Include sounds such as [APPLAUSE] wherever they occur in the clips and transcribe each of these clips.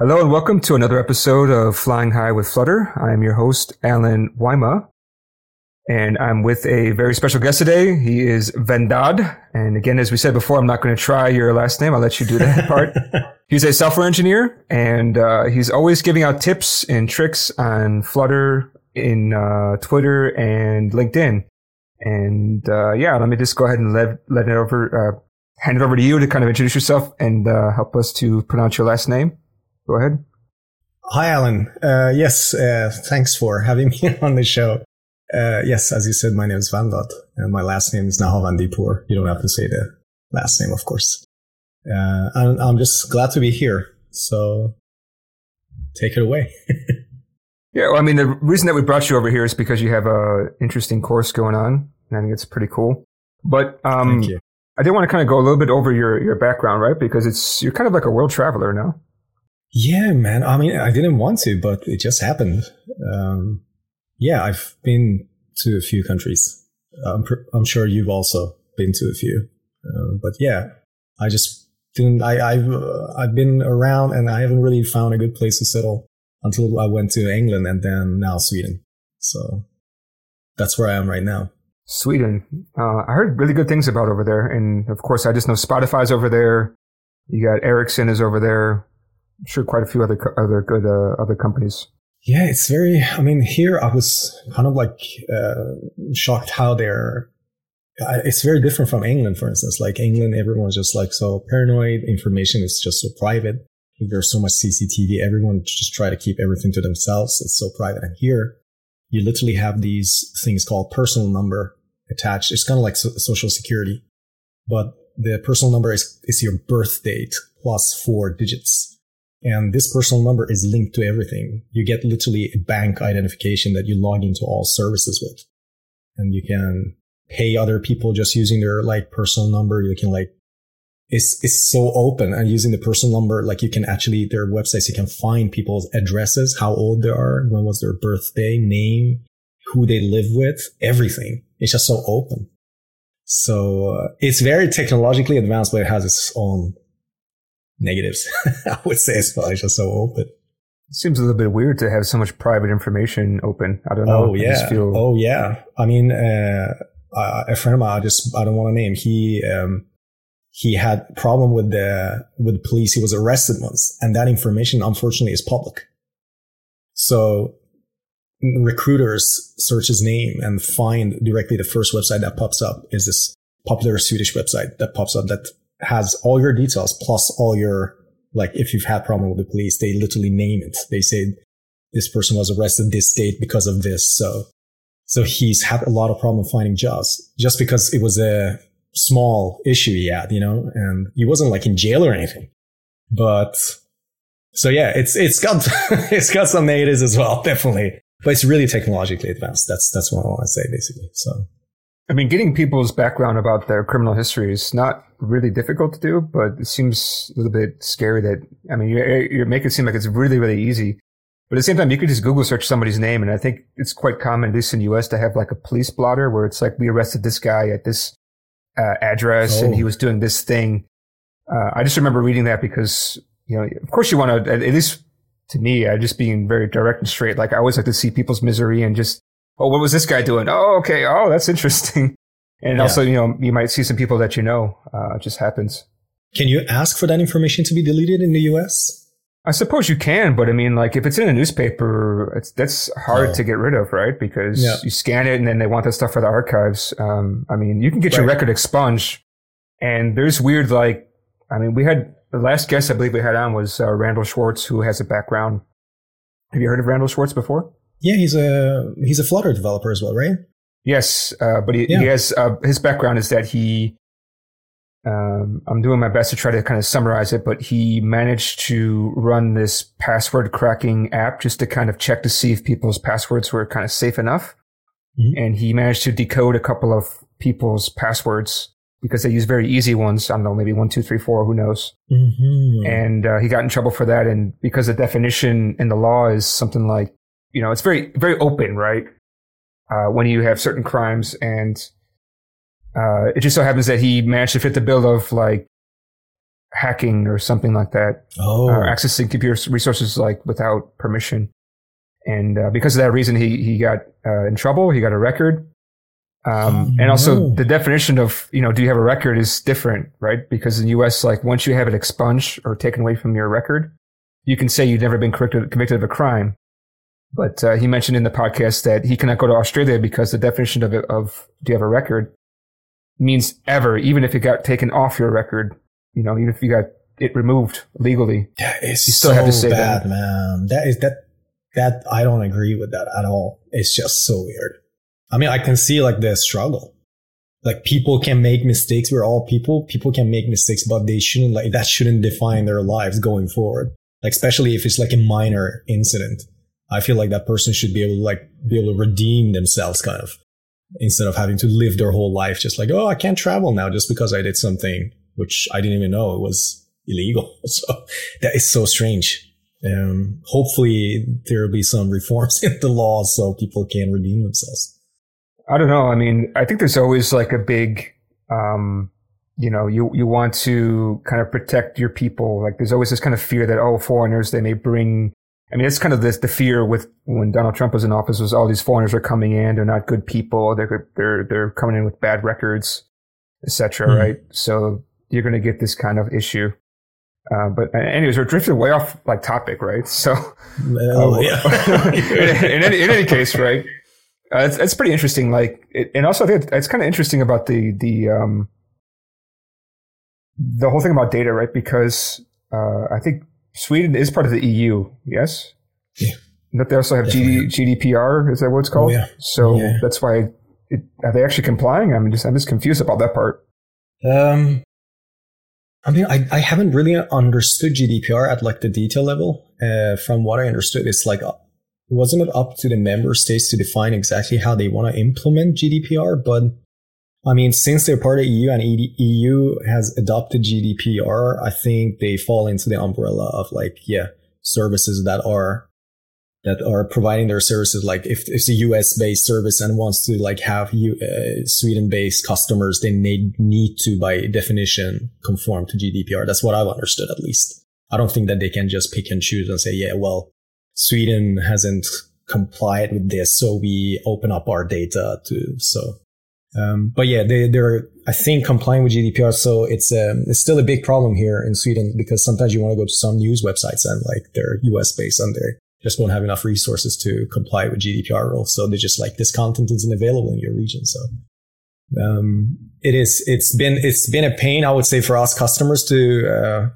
Hello and welcome to another episode of Flying High with Flutter. I am your host, Allen Wyma, and I'm with a very special guest today. He is Vandad. And again, as we said before, I'm not going to try your last name. I'll let you do that [LAUGHS] part. he's a software engineer and uh, he's always giving out tips and tricks on Flutter in uh, Twitter and LinkedIn. And uh, yeah, let me just go ahead and let, let it over, uh, hand it over to you to kind of introduce yourself and uh, help us to pronounce your last name. Go ahead. Hi, Allen. Uh, yes, uh, thanks for having me [LAUGHS] on the show. Uh, yes, as you said, my name is Vandad, and my last name is Nahavandipoor. You don't have to say the last name, of course. Uh, and I'm just glad to be here. So take it away. [LAUGHS] yeah, well, I mean, the reason that we brought you over here is because you have a interesting course going on, and I think it's pretty cool. But um, I did want to kind of go a little bit over your, your background, right? Because it's you're kind of like a world traveler now. Yeah, man. I mean, I didn't want to, but it just happened. Um, yeah, I've been to a few countries. I'm, pr- I'm sure you've also been to a few. Uh, but yeah, I just didn't. I, have uh, I've been around and I haven't really found a good place to settle until I went to England and then now Sweden. So that's where I am right now. Sweden. Uh, I heard really good things about over there, and of course, I just know Spotify's over there. You got Ericsson is over there. I'm sure quite a few other other good uh, other companies. Yeah, it's very. I mean, here I was kind of like uh, shocked how they're. It's very different from England, for instance. Like England, everyone's just like so paranoid. Information is just so private. There's so much CCTV. Everyone just try to keep everything to themselves. It's so private. And here, you literally have these things called personal number attached. It's kind of like so- social security, but the personal number is, is your birth date plus four digits. And this personal number is linked to everything. You get literally a bank identification that you log into all services with. And you can pay other people just using their like personal number. You can like, it's, it's so open and using the personal number, like you can actually, their websites, you can find people's addresses, how old they are, when was their birthday, name, who they live with, everything. It's just so open. So uh, it's very technologically advanced, but it has its own negatives. [LAUGHS] I would say as well. It's just so open. It seems a little bit weird to have so much private information open. I don't know. Oh yeah. Feel... Oh yeah. I mean, uh, uh, a friend of mine, I just I don't want to name. He um, he had problem with the with the police. He was arrested once, and that information unfortunately is public. So recruiters search his name and find directly the first website that pops up is this popular Swedish website that pops up that has all your details plus all your like if you've had problem with the police, they literally name it. They say this person was arrested this date because of this. So so he's had a lot of problem finding jobs just because it was a small issue he had, you know, and he wasn't like in jail or anything. But so yeah, it's it's got [LAUGHS] it's got some negatives as well, [LAUGHS] definitely. But it's really technologically advanced. That's that's what I want to say basically. So I mean, getting people's background about their criminal history is not really difficult to do, but it seems a little bit scary that, I mean, you're, you're making it seem like it's really, really easy. But at the same time, you could just Google search somebody's name. And I think it's quite common, at least in the US, to have like a police blotter where it's like, we arrested this guy at this uh, address oh. and he oh. was doing this thing. Uh, I just remember reading that because, you know, of course you want to, at least to me, I just being very direct and straight. Like I always like to see people's misery and just oh, what was this guy doing? Oh, okay. Oh, that's interesting. And yeah. also, you know, you might see some people that you know. Uh, it just happens. Can you ask for that information to be deleted in the US? I suppose you can, but I mean, like if it's in a newspaper, it's, that's hard oh. to get rid of, right? Because yeah. you scan it and then they want that stuff for the archives. Um, I mean, you can get right. your record expunged and there's weird, like, I mean, we had the last guest I believe we had on was uh, Randall Schwartz, who has a background. Have you heard of Randall Schwartz before? Yeah, he's a he's a Flutter developer as well, right? Yes, uh, but he, yeah. he has uh, his background is that he. Um, I'm doing my best to try to kind of summarize it, but he managed to run this password cracking app just to kind of check to see if people's passwords were kind of safe enough. Mm-hmm. And he managed to decode a couple of people's passwords because they use very easy ones. I don't know, maybe one, two, three, four, who knows? Mm-hmm. And uh, he got in trouble for that. And because the definition in the law is something like you know, it's very, very open, right? Uh, when you have certain crimes and, uh, it just so happens that he managed to fit the bill of like, hacking or something like that, Oh, or accessing computer resources like without permission. And uh, because of that reason, he he got uh, in trouble. He got a record. Um, Oh, and also no. the definition of you know do you have a record is different, right? Because in the U.S., like once you have it expunged or taken away from your record, you can say you've never been convicted, convicted of a crime. But uh, he mentioned in the podcast that he cannot go to Australia because the definition of of do you have a record means ever, even if it got taken off your record. You know, even if you got it removed legally. that is you still so have to say bad, that. man. That is that that I don't agree with that at all. It's just so weird. I mean, I can see like the struggle. Like people can make mistakes. We're all people. People can make mistakes, but they shouldn't like that shouldn't define their lives going forward. Like especially if it's like a minor incident. I feel like that person should be able to like be able to redeem themselves kind of instead of having to live their whole life just like, oh, I can't travel now just because I did something which I didn't even know it was illegal. [LAUGHS] So that is so strange. Um, hopefully there will be some reforms [LAUGHS] in the law so people can redeem themselves. I don't know. I mean, I think there's always like a big, um, you know, you, you want to kind of protect your people. Like there's always this kind of fear that, oh, foreigners, they may bring, I mean, it's kind of this, the fear with when Donald Trump was in office was all these foreigners are coming in. They're not good people. They're, they're, they're coming in with bad records, etc. Mhm. right? So you're going to get this kind of issue. Uh, but anyways, we're drifting way off like topic, right? [LAUGHS] So, Oh, Oh, yeah. in, [LAUGHS] in any, in any case, right? Uh, it's, it's pretty interesting. Like, it, and also I think it's kind of interesting about the the um the whole thing about data, right? Because uh, I think Sweden is part of the EU. Yes. Yeah. But they also have GD, GDPR. Is that what it's called? Oh, yeah. So Yeah. that's why. It, are they actually complying? I'm just I'm just confused about that part. Um, I mean, I, I haven't really understood GDPR at like the detail level. Uh, from what I understood, it's like, uh, wasn't it up to the member states to define exactly how they want to implement GDPR? But I mean, since they're part of EU and EU has adopted GDPR, I think they fall into the umbrella of like, yeah, services that are that are providing their services. Like if it's a US based service and wants to like have you uh, Sweden based customers, they they need to by definition conform to GDPR. That's what I've understood at least. I don't think that they can just pick and choose and say, yeah, well, Sweden hasn't complied with this, so we open up our data to so. Um, but yeah, they, they're I think complying with GDPR, so it's um, it's still a big problem here in Sweden because sometimes you want to go to some news websites and like they're US based and they just won't have enough resources to comply with GDPR rules, so they're just like this content isn't available in your region. So um, it is it's been it's been a pain I would say for us customers to. Uh,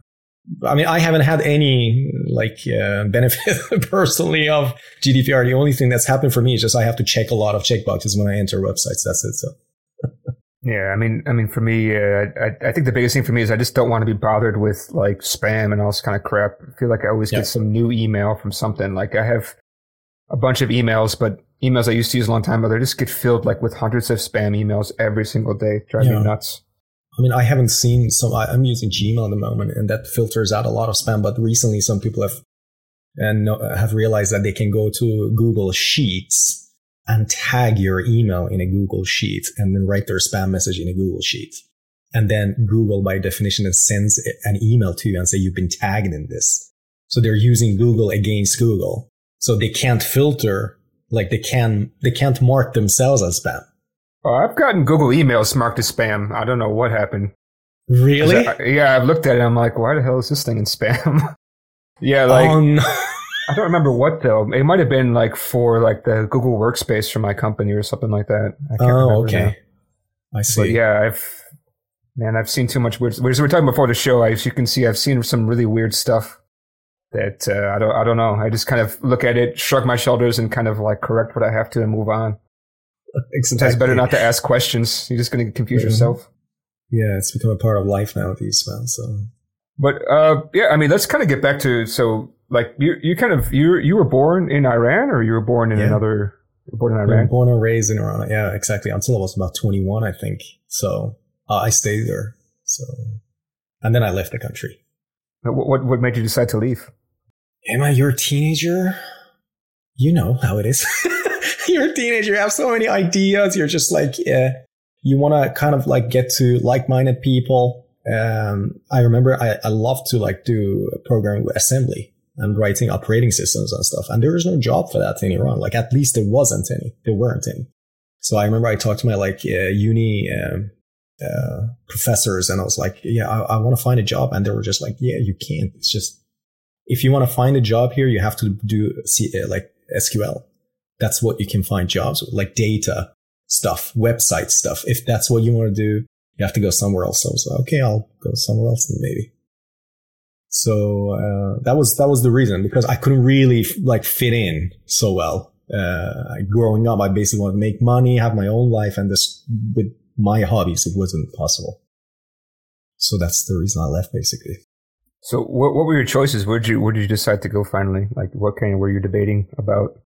I mean, I haven't had any like uh, [LAUGHS] benefit personally of GDPR. The only thing that's happened for me is just I have to check a lot of checkboxes when I enter websites. That's it. So Yeah, I mean, I mean, for me, uh, I, I think the biggest thing for me is I just don't want to be bothered with like spam and all this kind of crap. I feel like I always Yeah. get some new email from something. Like I have a bunch of emails, but emails I used to use a long time ago, they just get filled like with hundreds of spam emails every single day. Drive Yeah. me nuts. I mean, I haven't seen some. I, I'm using Gmail at the moment, and that filters out a lot of spam. But recently, some people have and have realized that they can go to Google Sheets and tag your email in a Google Sheet, and then write their spam message in a Google Sheet, and then Google, by definition, sends an email to you and say you've been tagged in this. So they're using Google against Google, so they can't filter. Like they can, they can't mark themselves as spam. Oh, I've gotten Google emails marked as spam. I don't know what happened. Really? I- yeah, I've looked at it. I'm like, why the hell is this thing in spam? [LAUGHS] yeah, like oh no. I don't remember what though. It might have been like for like the Google Workspace for my company or something like that. I can't Oh, remember now. okay. I see. But yeah, I've man, I've seen too much weird. As we were talking before the show, as you can see, I've seen some really weird stuff that uh, I don't. I don't know. I just kind of look at it, shrug my shoulders, and kind of like correct what I have to and move on. Sometimes it's better not to ask questions. You're just going to confuse Mhm. yourself. Yeah, it's become a part of life now nowadays, man. So But uh, yeah, I mean, let's kind of get back to so like you you kind of you you were born in Iran or you were born in Yeah. another born in Iran. born and raised in Iran. Yeah, exactly. Until I was about 21, I think. So uh, I stayed there. So, and then I left the country. What, what what made you decide to leave? Am I your teenager? You know how it is. [LAUGHS] [LAUGHS] you're a teenager. You have so many ideas. You're just like, yeah, you want to kind of like get to like-minded people um, I remember I, I loved to like do programming with assembly and writing operating systems and stuff. And there was no job for that in Iran. Like at least there wasn't any. There weren't any. So I remember I talked to my like uh, uni um, uh, professors and I was like, yeah, I, I want to find a job. And they were just like, yeah, you can't. It's just, if you want to find a job here, you have to do C- uh, like SQL. That's what you can find jobs with, like data stuff, website stuff. If that's what you want to do, you have to go somewhere else. So I was like, okay, I'll go somewhere else maybe. So uh, that was that was the reason because I couldn't really like fit in so well. Uh, growing up, I basically wanted to make money, have my own life, and this with my hobbies, it wasn't possible. So that's the reason I left, basically. So what what were your choices? Where did you where did you decide to go finally? Like what kind of were you debating about?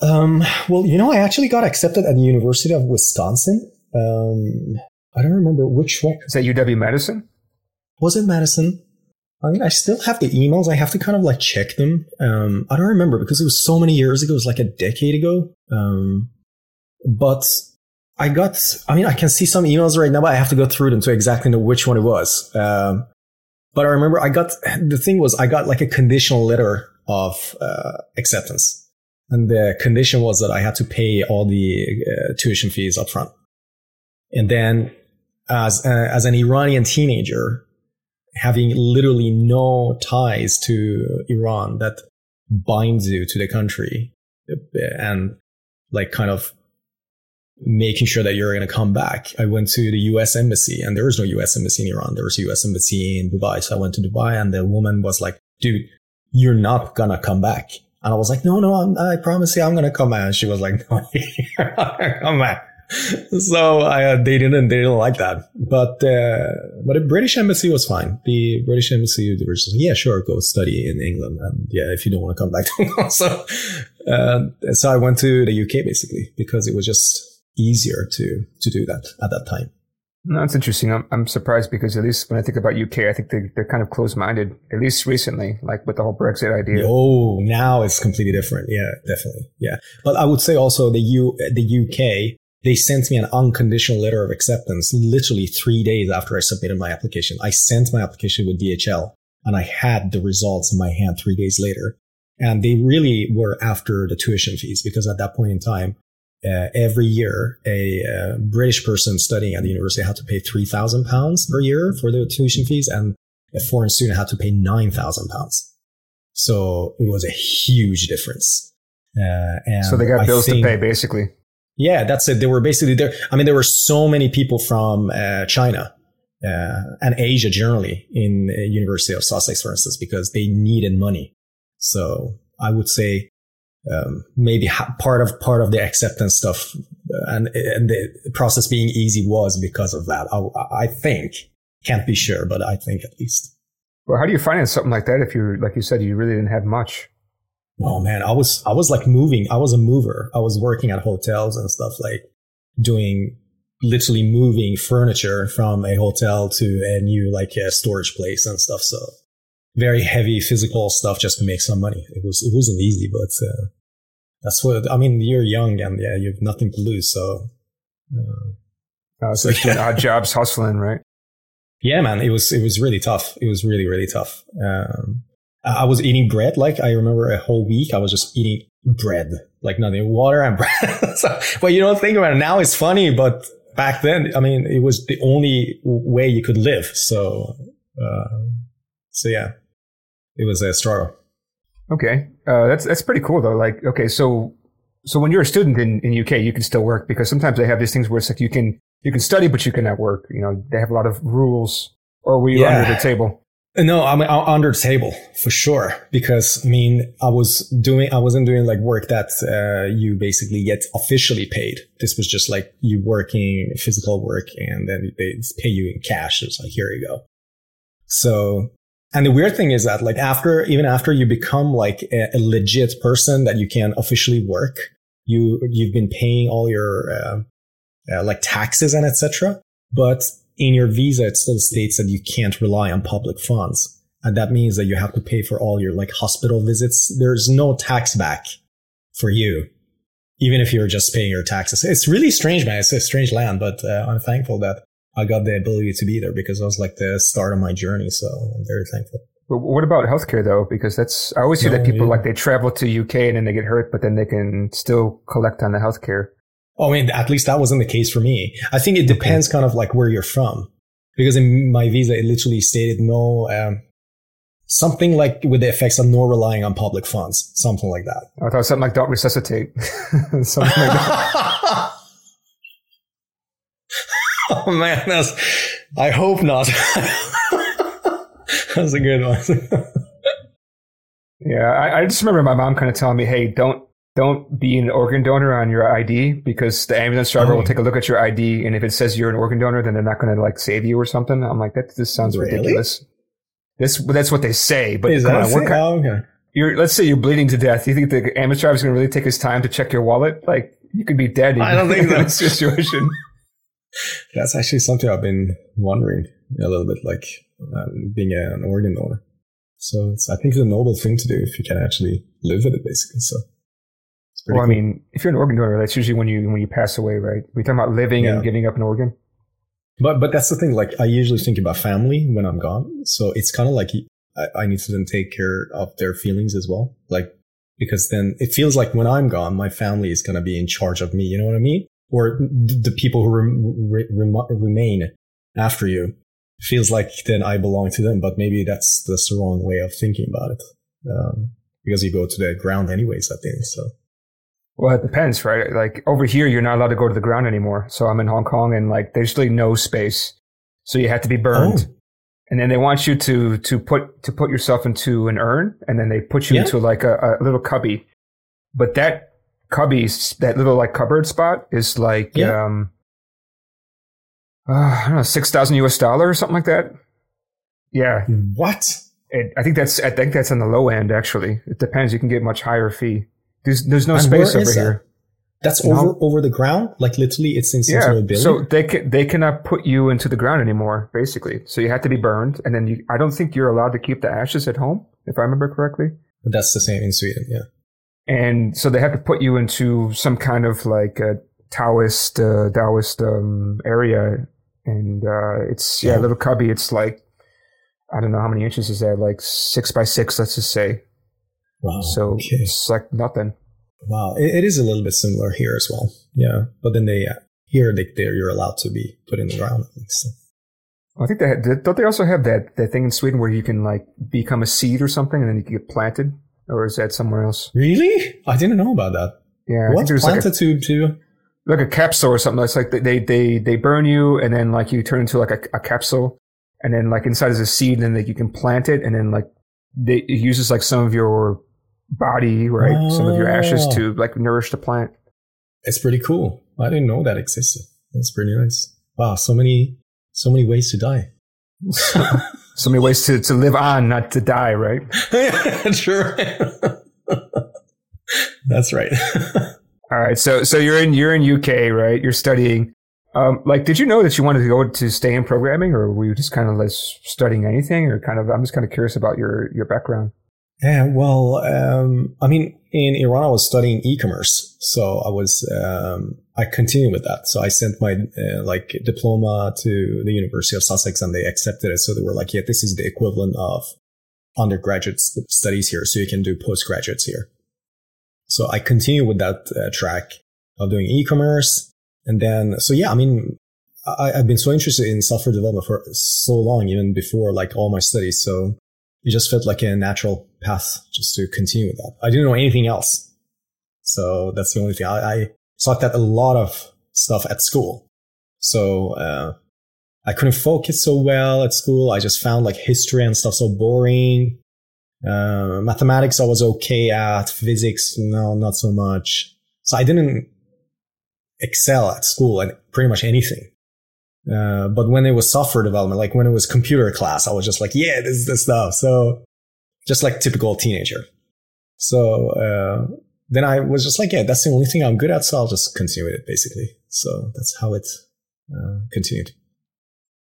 Um, well, you know, I actually got accepted at the University of Wisconsin. Um, I don't remember which one. Is that UW Madison? Was it Madison? I mean, I still have the emails. I have to kind of like check them. Um, I don't remember because it was so many years ago. It was like a decade ago. Um, but I got, I mean, I can see some emails right now, but I have to go through them to exactly know which one it was. Um, but I remember I got, the thing was, I got like a conditional letter of uh, acceptance. And the condition was that I had to pay all the uh, tuition fees up front. And then as, uh, as an Iranian teenager, having literally no ties to Iran that binds you to the country and like kind of making sure that you're going to come back. I went to the US embassy and there is no US embassy in Iran. There was a US embassy in Dubai. So I went to Dubai and the woman was like, dude, you're not going to come back. And I was like, no, no, I'm, i promise you I'm going to come back. And she was like, [LAUGHS] no, you're come back. so I, uh, they didn't they didn't like that. But uh, but the British embassy was fine. The British embassy they were just yeah sure go study in England and yeah if you don't want to come back. [LAUGHS] to so uh, so I went to the UK basically because it was just easier to to do that at that time. No, that's interesting. I'm, I'm surprised because at least when I think about UK, I think they, they're kind of closed minded, at least recently, like with the whole Brexit idea. Oh, now it's completely different. Yeah, definitely. Yeah. But I would say also the U, the UK, they sent me an unconditional letter of acceptance literally three days after I submitted my application. I sent my application with DHL and I had the results in my hand three days later. And they really were after the tuition fees because at that point in time, uh, every year, a uh, British person studying at the university had to pay three thousand pounds per year for the tuition fees, and a foreign student had to pay nine thousand pounds. So it was a huge difference. Uh, and so they got bills think, to pay, basically. Yeah, that's it. They were basically there. I mean, there were so many people from uh, China uh, and Asia generally in University of Sussex, for instance, because they needed money. So I would say um, maybe ha- part of part of the acceptance stuff uh, and and the process being easy was because of that. I, I think can't be sure, but I think at least. Well, how do you finance something like that if you're like you said you really didn't have much? Oh man, I was I was like moving. I was a mover. I was working at hotels and stuff like doing literally moving furniture from a hotel to a new like a storage place and stuff. So very heavy physical stuff just to make some money. It was it wasn't easy, but uh, that's what I mean. You're young and yeah, you have nothing to lose. So, uh, uh, so yeah. odd jobs, hustling, right? Yeah, man, it was it was really tough. It was really really tough. Um, I was eating bread. Like I remember a whole week, I was just eating bread, like nothing, water and [LAUGHS] bread. so, but you don't think about it now. It's funny, but back then, I mean, it was the only way you could live. So, uh, so yeah, it was a struggle. Okay, uh, that's that's pretty cool though. Like, okay, so so when you're a student in in UK, you can still work because sometimes they have these things where it's like you can you can study but you cannot work. You know, they have a lot of rules. Or were you yeah. under the table? No, I'm under the table for sure. Because I mean, I was doing, I wasn't doing like work that uh, you basically get officially paid. This was just like you working physical work, and then they pay you in cash. It's like here you go. So and the weird thing is that like after, even after you become like a, a legit person that you can officially work, you, you've been paying all your, uh, uh, like taxes and etc. But in your visa, it still states that you can't rely on public funds. And that means that you have to pay for all your like hospital visits. There's no tax back for you, even if you're just paying your taxes. It's really strange, man. It's a strange land, but uh, I'm thankful that I got the ability to be there because it was like the start of my journey. So I'm very thankful. But what about healthcare though? Because that's I always hear No, that people yeah. like they travel to UK and then they get hurt, but then they can still collect on the healthcare. Oh, I mean, at least that wasn't the case for me. I think it depends kind of like where you're from. Because in my visa, it literally stated no, um, something like with the effects of no relying on public funds, something like that. I thought something like don't resuscitate, [LAUGHS] something like that. [LAUGHS] oh man, that's, I hope not. that's a good one. Yeah, I, I just remember my mom kind of telling me, "Hey, don't don't be an organ donor on your ID because the ambulance driver Oh. will take a look at your ID, and if it says you're an organ donor, then they're not going to like save you or something." I'm like, "That this sounds Really? ridiculous." This that's what they say, but Is come that on, what kind, Oh, okay. you're let's say you're bleeding to death. You think the ambulance driver is going to really take his time to check your wallet? Like you could be dead. I don't think [LAUGHS] in so. that situation. That's actually something I've been wondering a little bit, like um, being an organ donor. So it's, I think it's a noble thing to do if you can actually live with it, basically. So Well, I mean, if you're an organ donor, that's usually when you when you pass away, right? We talking about living Yeah. and giving up an organ. But but that's the thing. Like I usually think about family when I'm gone, so it's kind of like I, I need to then take care of their feelings as well. Like because then it feels like when I'm gone, my family is gonna be in charge of me. You know what I mean? Or the people who rem- re- remain after you feels like then I belong to them. But maybe that's that's the wrong way of thinking about it. Um, because you go to the ground anyways at the end. So Well, it depends, right? Like over here, you're not allowed to go to the ground anymore. So I'm in Hong Kong, and like there's really no space, so you have to be burned. Oh. And then they want you to to put to put yourself into an urn, and then they put you Yeah. into like a, a little cubby. But that cubby, that little like cupboard spot, is like Yeah. um, uh, I don't know, six thousand US dollar or something like that. Yeah, what? it, I think that's I think that's on the low end. Actually, it depends. You can get much higher fee. There's there's no And space over that? here. That's No. over over the ground. Like literally, it's in Yeah, so they can, they cannot put you into the ground anymore, basically. So you have to be burned, and then you, I don't think you're allowed to keep the ashes at home, if I remember correctly. But that's the same in Sweden. Yeah. And so they have to put you into some kind of like a Taoist uh, Taoist um, area, and uh, it's yeah, Yeah. a little cubby. It's like I don't know how many inches is that, like six by six, let's just say. Wow. so okay. it's like nothing. Wow. It, it is a little bit similar here as well. Yeah. But then they uh, here they there you're allowed to be put in the ground. at least. I think they had, don't they also have that that thing in Sweden where you can like become a seed or something, and then you can get planted, or is that somewhere else? Really? I didn't know about that. Yeah, what there's like a, planted to to? like a capsule or something. It's like they they they burn you, and then like you turn into like a, a capsule, and then like inside is a seed, and then like you can plant it, and then like they, it uses like some of your body, right, some of your ashes Oh. to like nourish the plant. It's pretty cool. I didn't know that existed. That's pretty nice. Wow. So many so many ways to die. [LAUGHS] [LAUGHS] So many ways to to live on, not to die, right? [LAUGHS] yeah, sure. That's right. [LAUGHS] All right, so so you're in you're in UK, right? You're studying. Um, like, did you know that you wanted to go to stay in programming, or were you just kind of like studying anything, or kind of? I'm just kind of curious about your your background. Yeah, well, um, I mean, in Iran, I was studying e-commerce, so I was um, I continued with that. So I sent my uh, like diploma to the University of Sussex, and they accepted it. So they were like, "Yeah, this is the equivalent of undergraduate studies here, so you can do postgraduates here." So I continued with that uh, track of doing e-commerce, and then so yeah, I mean, I, I've been so interested in software development for so long, even before like all my studies. So it just felt like a natural path just to continue with that. I didn't know anything else. So that's the only thing. I, I sucked at a lot of stuff at school. So, uh, I couldn't focus so well at school. I just found like history and stuff so boring. Uh, mathematics I was okay at. Physics, no, not so much. So I didn't excel at school at pretty much anything. Uh, but when it was software development, like when it was computer class, I was just like, yeah, this is the stuff. So just like typical teenager. So, uh, then I was just like, yeah, that's the only thing I'm good at. So I'll just continue with it basically. So that's how it, uh, continued.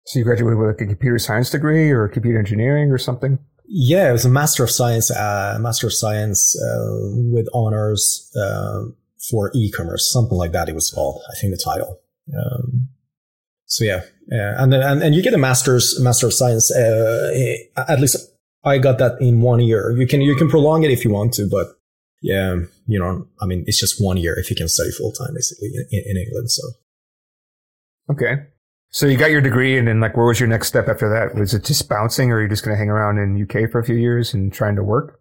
So you graduated with like a computer science degree or computer engineering or something? Yeah, it was a master of science, uh, master of science, uh, with honors, um, for e-commerce, something like that. It was called, I think the title. Um, so yeah, yeah, and then and, and you get a master's master of science. Uh, at least I got that in one year. You can you can prolong it if you want to, but yeah, you know, I mean, it's just one year if you can study full time, basically in, in England. So okay, so you got your degree, and then like, where was your next step after that? Was it just bouncing, or are you just going to hang around in UK for a few years and trying to work?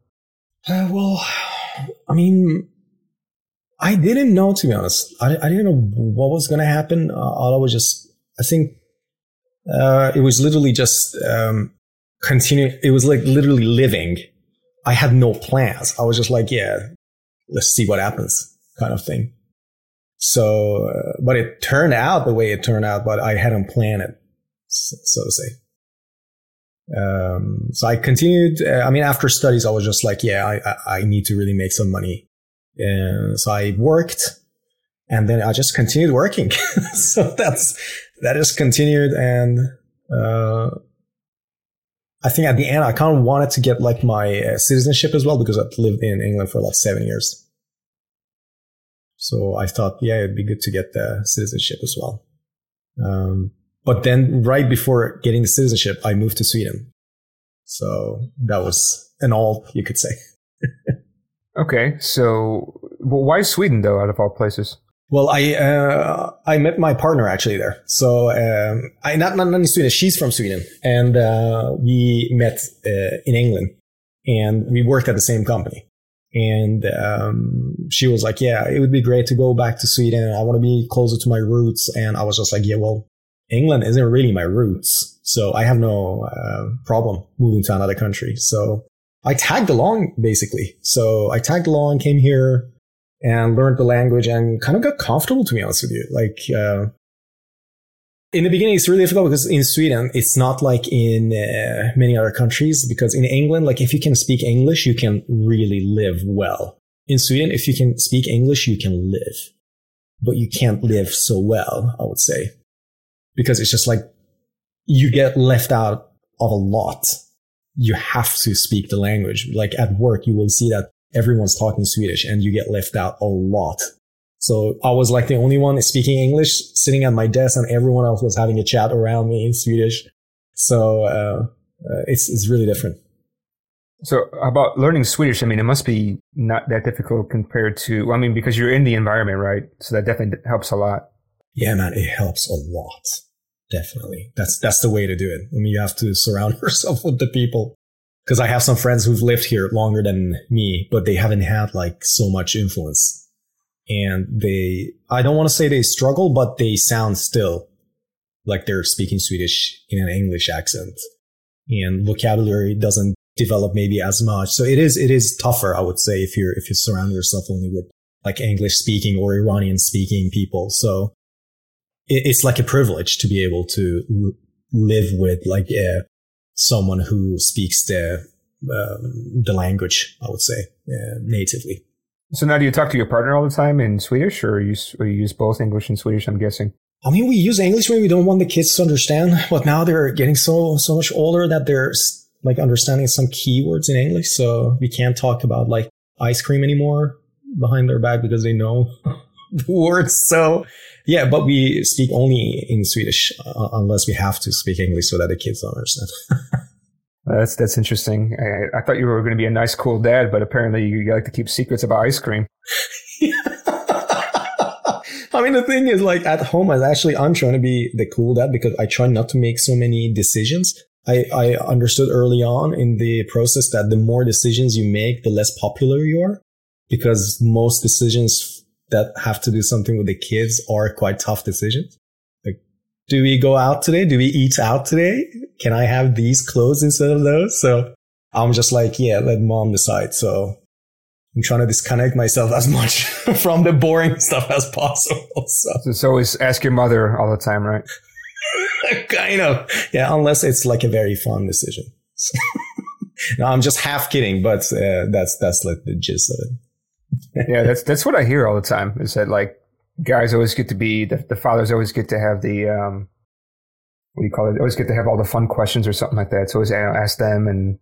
Uh, well, I mean, I didn't know to be honest. I, I didn't know what was going to happen. Uh, all I was just, I think, uh, it was literally just um, continue. It was like literally living. I had no plans. I was just like, yeah, let's see what happens, kind of thing. So, uh, but it turned out the way it turned out, but I hadn't planned it, so to say. Um, so I continued. Uh, I mean, after studies, I was just like, yeah, I, I, need to really make some money. And so I worked and then I just continued working. [LAUGHS] so that's, that just continued. And, uh, I think at the end, I kind of wanted to get like my uh, citizenship as well because I've lived in England for like seven years. So I thought, yeah, it'd be good to get the citizenship as well. Um, but then right before getting the citizenship, I moved to Sweden. So that was an all you could say. [LAUGHS] okay. So well, why Sweden though, out of all places? Well, I uh, I met my partner actually there. So um, I not not in Sweden. She's from Sweden, and uh, we met uh, in England, and we worked at the same company. And um, she was like, "Yeah, it would be great to go back to Sweden. I want to be closer to my roots." And I was just like, "Yeah, well, England isn't really my roots, so I have no uh, problem moving to another country." So I tagged along basically. So I tagged along, came here and learned the language and kind of got comfortable to be honest with you. Like, uh, in the beginning, it's really difficult because in Sweden, it's not like in uh, many other countries. Because in England, like if you can speak English, you can really live well. In Sweden, if you can speak English, you can live, but you can't live so well, I would say, because it's just like you get left out of a lot. You have to speak the language. Like at work, you will see that everyone's talking Swedish and you get left out a lot. So I was like the only one speaking English sitting at my desk and everyone else was having a chat around me in Swedish. So, uh, uh, it's, it's really different. So about learning Swedish, I mean, it must be not that difficult compared to, I mean, because you're in the environment, right? So that definitely helps a lot. Yeah, man, it helps a lot. Definitely. That's, that's the way to do it. I mean, you have to surround [LAUGHS] yourself with the people because I have some friends who've lived here longer than me, but they haven't had like so much influence. And they, I don't want to say they struggle, but they sound still like they're speaking Swedish in an English accent and vocabulary doesn't develop maybe as much. So it is, it is tougher, I would say, if you're, if you surround yourself only with like English speaking or Iranian speaking people. So it, it's like a privilege to be able to live with like a someone who speaks the um, the language, I would say, uh, natively. So now, do you talk to your partner all the time in Swedish, or you, or you use both English and Swedish? I'm guessing. I mean, we use English when we don't want the kids to understand, but now they're getting so so much older that they're like understanding some keywords in English, so we can't talk about like ice cream anymore behind their back because they know [LAUGHS] [LAUGHS] the words. So yeah, but we speak only in Swedish uh, unless we have to speak English so that the kids don't understand. [LAUGHS] that's that's interesting. I, I, thought you were going to be a nice, cool dad, but apparently you like to keep secrets about ice cream. [LAUGHS] I mean, the thing is, like at home, I actually I'm trying to be the cool dad because I try not to make so many decisions. I, I understood early on in the process that the more decisions you make, the less popular you are because most decisions that have to do something with the kids are quite tough decisions. Like, do we go out today? Do we eat out today? Can I have these clothes instead of those? So I'm just like, yeah, let mom decide. So I'm trying to disconnect myself as much [LAUGHS] from the boring stuff as possible. So it's always ask your mother all the time, right? [LAUGHS] kind of. Yeah, unless it's like a very fun decision. [LAUGHS] no, I'm just half kidding, but uh, that's that's like the gist of it yeah, that's that's what I hear all the time. Is that like guys always get to be the, the fathers always get to have the um, what do you call it? Always get to have all the fun questions or something like that. So always you know, ask them and.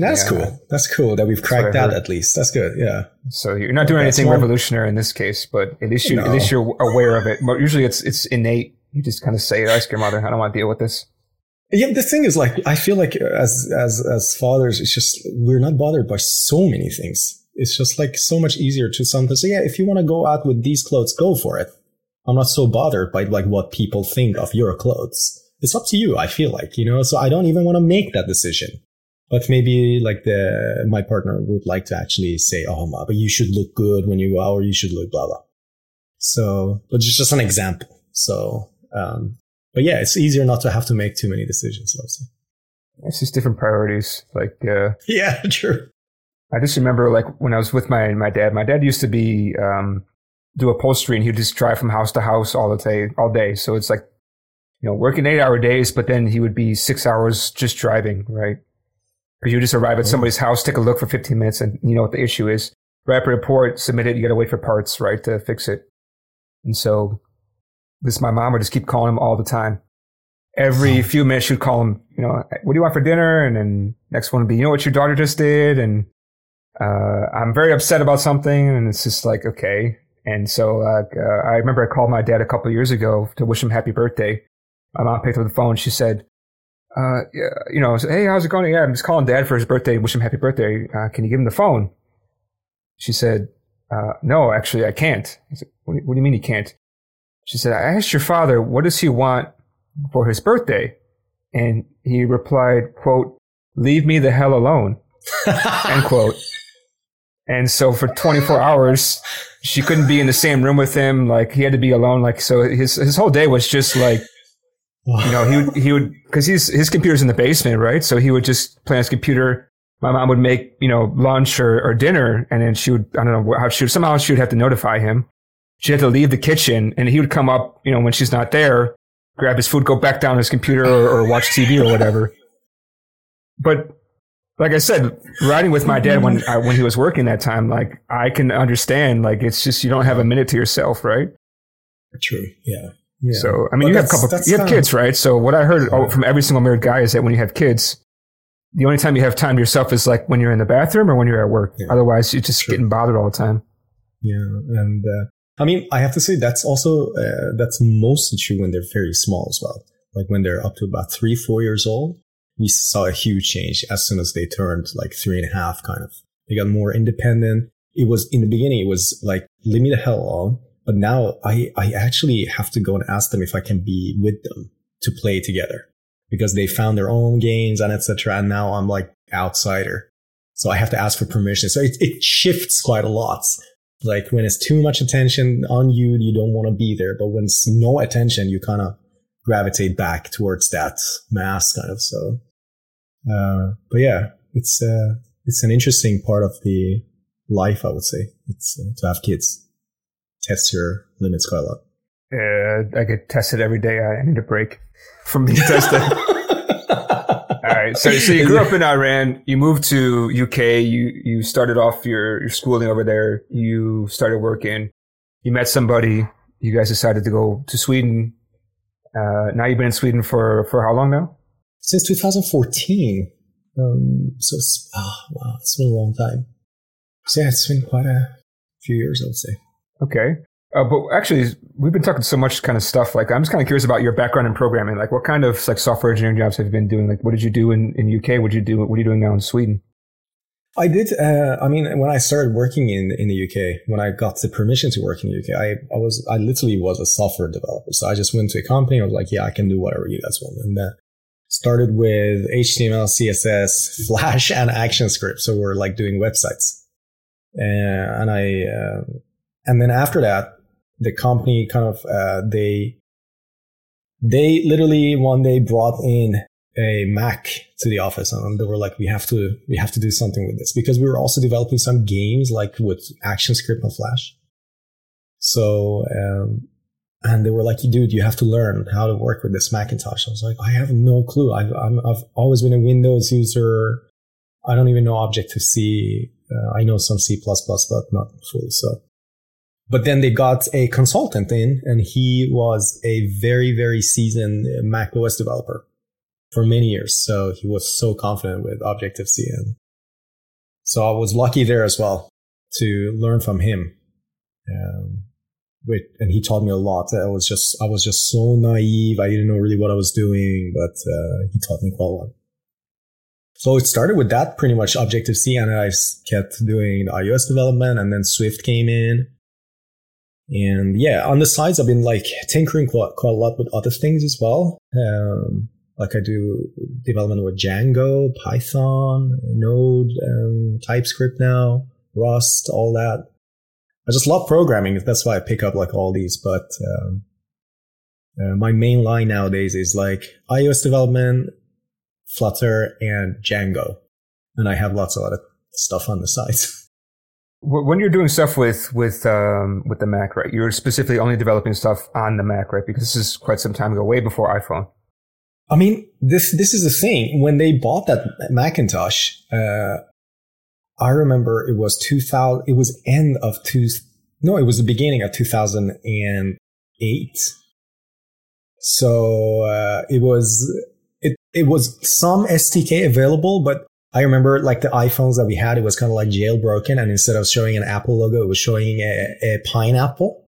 That's yeah, cool. That's cool that we've cracked that at least. That's good. Yeah. So you're not doing anything revolutionary in this case, but at least you no. at least you're aware of it. But usually it's it's innate You just kind of say, ask your mother, I don't want to deal with this. Yeah, the thing is, like, I feel like as as as fathers, it's just we're not bothered by so many things. It's just like so much easier to sometimes say, yeah, if you want to go out with these clothes, go for it. I'm not so bothered by like what people think of your clothes. It's up to you. I feel like you know, so I don't even want to make that decision. But maybe like the my partner would like to actually say, oh, ma, but you should look good when you go out, or you should look blah blah. So, but just just an example. So, um, but yeah, it's easier not to have to make too many decisions. I'll. It's just different priorities. Like, uh, [LAUGHS] yeah, true. I just remember like when I was with my my dad. My dad used to be um, do upholstery, and he'd just drive from house to house all the day, all day. So it's like you know working eight hour days, but then he would be six hours just driving, right? Because you just arrive at oh. somebody's house, take a look for 15 minutes, and you know what the issue is. Wrap a report, submit it. You got to wait for parts, right, to fix it. And so this my mom would just keep calling him all the time. Every few minutes she'd call him, you know, what do you want for dinner? And then next one would be, you know what your daughter just did? And uh, I'm very upset about something. And it's just like, okay. And so uh, I remember I called my dad a couple years ago to wish him happy birthday. My mom picked up the phone. She said, uh, yeah, you know, hey, how's it going? Yeah, I'm just calling dad for his birthday. Wish him happy birthday. Uh, can you give him the phone? She said, uh, no, actually, I can't. I said, what, what do you mean you can't? She said, I asked your father, what does he want for his birthday? And he replied, quote, leave me the hell alone, [LAUGHS] end quote. And so for 24 hours, she couldn't be in the same room with him. Like he had to be alone. Like, so his, his whole day was just like, you know, he would, he would, cause he's, his computer's in the basement, right? So he would just play on his computer. My mom would make, you know, lunch or, or dinner and then she would, I don't know how she would, somehow she would have to notify him she had to leave the kitchen and he would come up, you know, when she's not there, grab his food, go back down his computer or, or watch TV or whatever. But like I said, riding with my dad when [LAUGHS] I, when he was working that time, like I can understand. Like it's just you don't have a minute to yourself, right? True. Yeah. yeah. So I mean, but you have a couple, you have kids, right? So what I heard yeah. from every single married guy is that when you have kids, the only time you have time to yourself is like when you're in the bathroom or when you're at work. Yeah. Otherwise, you're just True. getting bothered all the time. Yeah, and uh, I mean, I have to say that's also uh, that's mostly true when they're very small as well. Like when they're up to about three, four years old, we saw a huge change as soon as they turned like three and a half. Kind of, they got more independent. It was in the beginning, it was like leave me the hell alone. But now I I actually have to go and ask them if I can be with them to play together because they found their own games and etc. And now I'm like outsider. So I have to ask for permission. So it, it shifts quite a lot like when it's too much attention on you, you don't want to be there. But when it's no attention, you kind of gravitate back towards that mass kind of. So, uh, but yeah, it's, uh, it's an interesting part of the life, I would say. It's uh, to have kids test your limits quite a lot. Yeah, I get tested every day. I need a break from being tested. [LAUGHS] All right. So, so you grew up in Iran. You moved to UK. You you started off your your schooling over there. You started working. You met somebody. You guys decided to go to Sweden. Uh, now you've been in Sweden for for how long now? Since 2014. Um, so it's oh, wow, it's been a long time. So yeah, it's been quite a few years, I would say. Okay. Uh, but actually, we've been talking so much kind of stuff. Like, I'm just kind of curious about your background in programming. Like, what kind of like software engineering jobs have you been doing? Like, what did you do in, in UK? What did you do? What are you doing now in Sweden? I did. Uh, I mean, when I started working in in the UK, when I got the permission to work in the UK, I, I was I literally was a software developer. So I just went to a company. I was like, yeah, I can do whatever you guys want, and uh, started with HTML, CSS, Flash, [LAUGHS] and ActionScript. So we're like doing websites, uh, and I uh, and then after that, the company kind of uh, they they literally one day brought in a Mac to the office and they were like, we have to we have to do something with this because we were also developing some games like with ActionScript and Flash. So um, and they were like, dude, you have to learn how to work with this Macintosh. I was like, I have no clue. I've, i have always been a Windows user. I don't even know Objective C. Uh, I know some C++, but not fully so. But then they got a consultant in, and he was a very, very seasoned Mac OS developer for many years. So he was so confident with Objective C. And so I was lucky there as well to learn from him. Um, And he taught me a lot. I was just I was just so naive. I didn't know really what I was doing, but uh, he taught me quite a lot. So it started with that pretty much Objective C, and I kept doing iOS development, and then Swift came in. And yeah, on the sides, I've been like tinkering quite, quite a lot with other things as well. Um, like I do development with Django, Python, Node, um, TypeScript now, Rust, all that. I just love programming. That's why I pick up like all these. But um, uh, my main line nowadays is like iOS development, Flutter, and Django. And I have lots of other stuff on the side. [LAUGHS] When you're doing stuff with with um, with the Mac, right? You're specifically only developing stuff on the Mac, right? Because this is quite some time ago, way before iPhone. I mean, this this is the thing. When they bought that Macintosh, uh, I remember it was 2000. It was end of two. No, it was the beginning of 2008. So uh, it was it it was some SDK available, but I remember like the iPhones that we had, it was kind of like jailbroken, and instead of showing an Apple logo, it was showing a, a pineapple.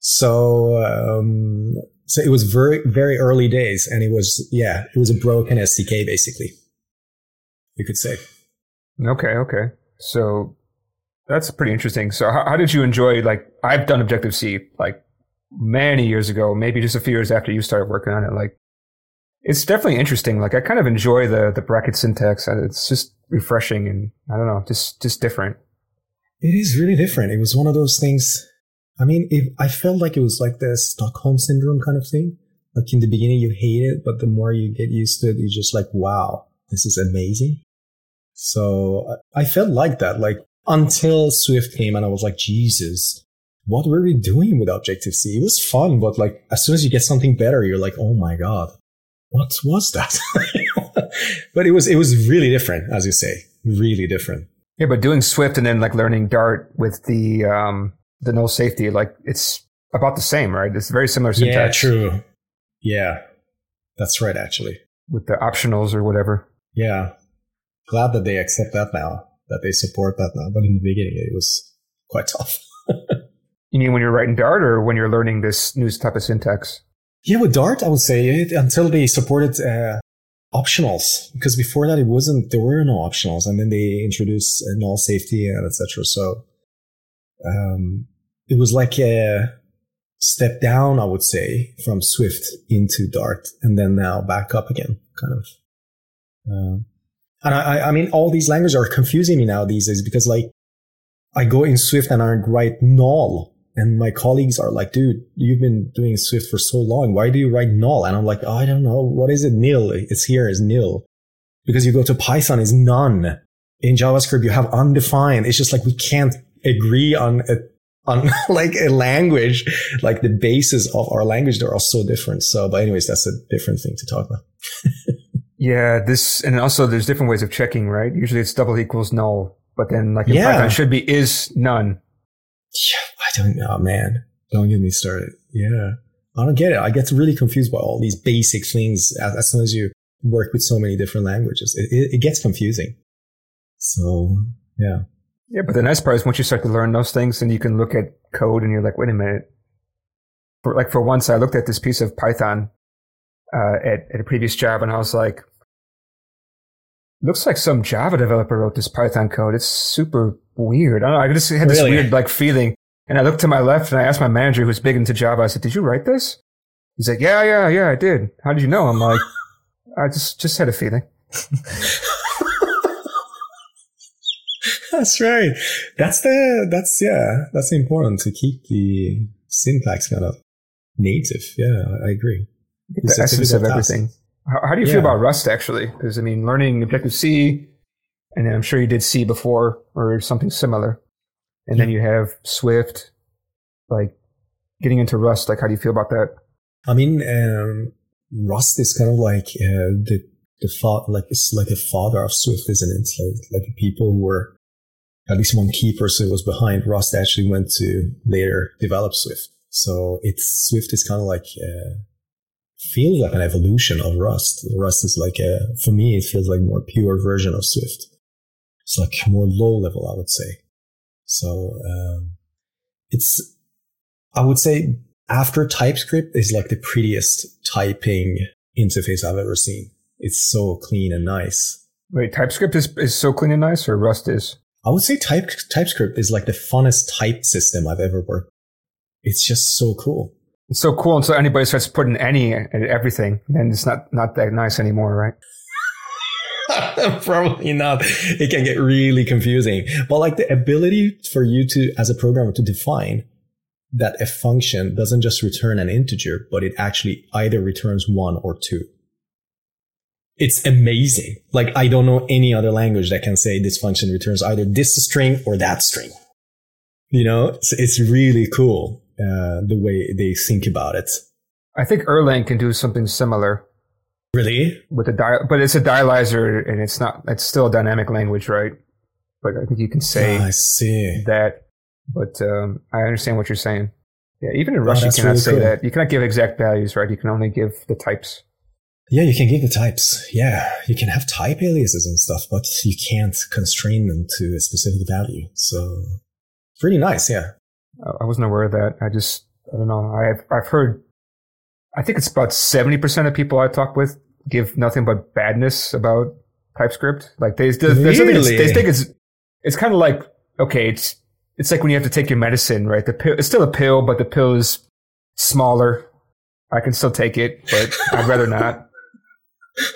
So um, so it was very very early days, and it was yeah, it was a broken SDK basically. You could say. Okay, okay. So that's pretty interesting. So how, how did you enjoy like I've done Objective C like many years ago, maybe just a few years after you started working on it. Like it's definitely interesting. Like I kind of enjoy the the bracket syntax. Uh, it's just refreshing and I don't know, just just different. It is really different. It was one of those things. I mean, I felt like it was like the Stockholm syndrome kind of thing. Like in the beginning, you hate it, but the more you get used to it, you're just like, wow, this is amazing. So I felt like that, like until Swift came and I was like, Jesus, what were we doing with Objective C? It was fun, but like as soon as you get something better, you're like, oh my God, what was that? [LAUGHS] but it was, it was really different, as you say, really different. Yeah, but doing Swift and then like learning Dart with the, um, the null safety, like it's about the same, right? It's very similar syntax. Yeah, true. Yeah, that's right, actually. With the optionals or whatever. Yeah. Glad that they accept that now, that they support that now. But in the beginning, it was quite tough. [LAUGHS] you mean when you're writing Dart or when you're learning this new type of syntax? Yeah, with Dart, I would say it until they supported uh, optionals, because before that, it wasn't. There were no optionals, and then they introduced uh, null safety and etc. So um, it was like a step down, I would say, from Swift into Dart, and then now back up again, kind of. Uh, and I, I mean, all these languages are confusing me now these days because, like, I go in Swift and I write null, and my colleagues are like, "Dude, you've been doing Swift for so long. Why do you write null?" And I'm like, oh, "I don't know. What is it? Nil. It's here as nil." Because you go to Python is none. In JavaScript, you have undefined. It's just like we can't agree on a on [LAUGHS] like a language, like the basis of our language, they're all so different. So, but anyways, that's a different thing to talk about. [LAUGHS] yeah, this and also there's different ways of checking, right? Usually it's double equals null, but then like in yeah. Python should be is none. Yeah, I don't know, oh, man. Don't get me started. Yeah, I don't get it. I get really confused by all these basic things as, as soon as you work with so many different languages. It, it, it gets confusing. So yeah. Yeah, but the nice part is once you start to learn those things, then you can look at code and you're like, wait a minute. For like for once, I looked at this piece of Python uh, at at a previous job, and I was like, looks like some Java developer wrote this Python code. It's super weird. I don't know. I just had this really? weird like feeling, and I looked to my left and I asked my manager, who's big into Java, I said, "Did you write this?" He's like, "Yeah, yeah, yeah, I did." How did you know? I'm like, [LAUGHS] I just just had a feeling. [LAUGHS] that's right. That's the that's yeah. That's important to keep the syntax kind of native. Yeah, I agree. The essence of everything. How, how, do you yeah. feel about Rust actually? Because I mean, learning Objective C, and I'm sure you did C before or something similar, and yeah. then you have Swift. Like getting into Rust, like how do you feel about that? I mean, um, Rust is kind of like uh, the the fa- like it's like a father of Swift, isn't it? Like like people who were at least one key person who was behind Rust actually went to later develop Swift. So it's Swift is kind of like uh, feels like an evolution of Rust. Rust is like a for me it feels like more pure version of Swift. It's like more low level, I would say. So um, it's I would say after TypeScript is like the prettiest typing interface I've ever seen. It's so clean and nice. Wait, TypeScript is, is so clean and nice, or Rust is? I would say type, TypeScript is like the funnest type system I've ever worked. It's just so cool. It's so cool until anybody starts putting any everything, then it's not not that nice anymore, right? [LAUGHS] Probably not. It can get really confusing. But like the ability for you to, as a programmer, to define that a function doesn't just return an integer, but it actually either returns one or two. It's amazing. Like I don't know any other language that can say this function returns either this string or that string. You know, it's, it's really cool uh, the way they think about it. I think Erlang can do something similar. Really? With a dial, but it's a dialyzer, and it's not. It's still a dynamic language, right? But I think you can say Ah, I see. that. But um, I understand what you're saying. Yeah, even in Russian, you Oh, that's cannot really say cool. that. You cannot give exact values, right? You can only give the types. Yeah, you can give the types. Yeah, you can have type aliases and stuff, but you can't constrain them to a specific value. So pretty nice. Yeah. I wasn't aware of that. I just, I don't know. I've, I've heard, I think it's about 70% of people I talk with give nothing but badness about TypeScript. Like they, there's Really? they think it's, it's kind of like, okay, it's, it's like when you have to take your medicine, right? The pill, it's still a pill, but the pill is smaller. I can still take it, but I'd rather not.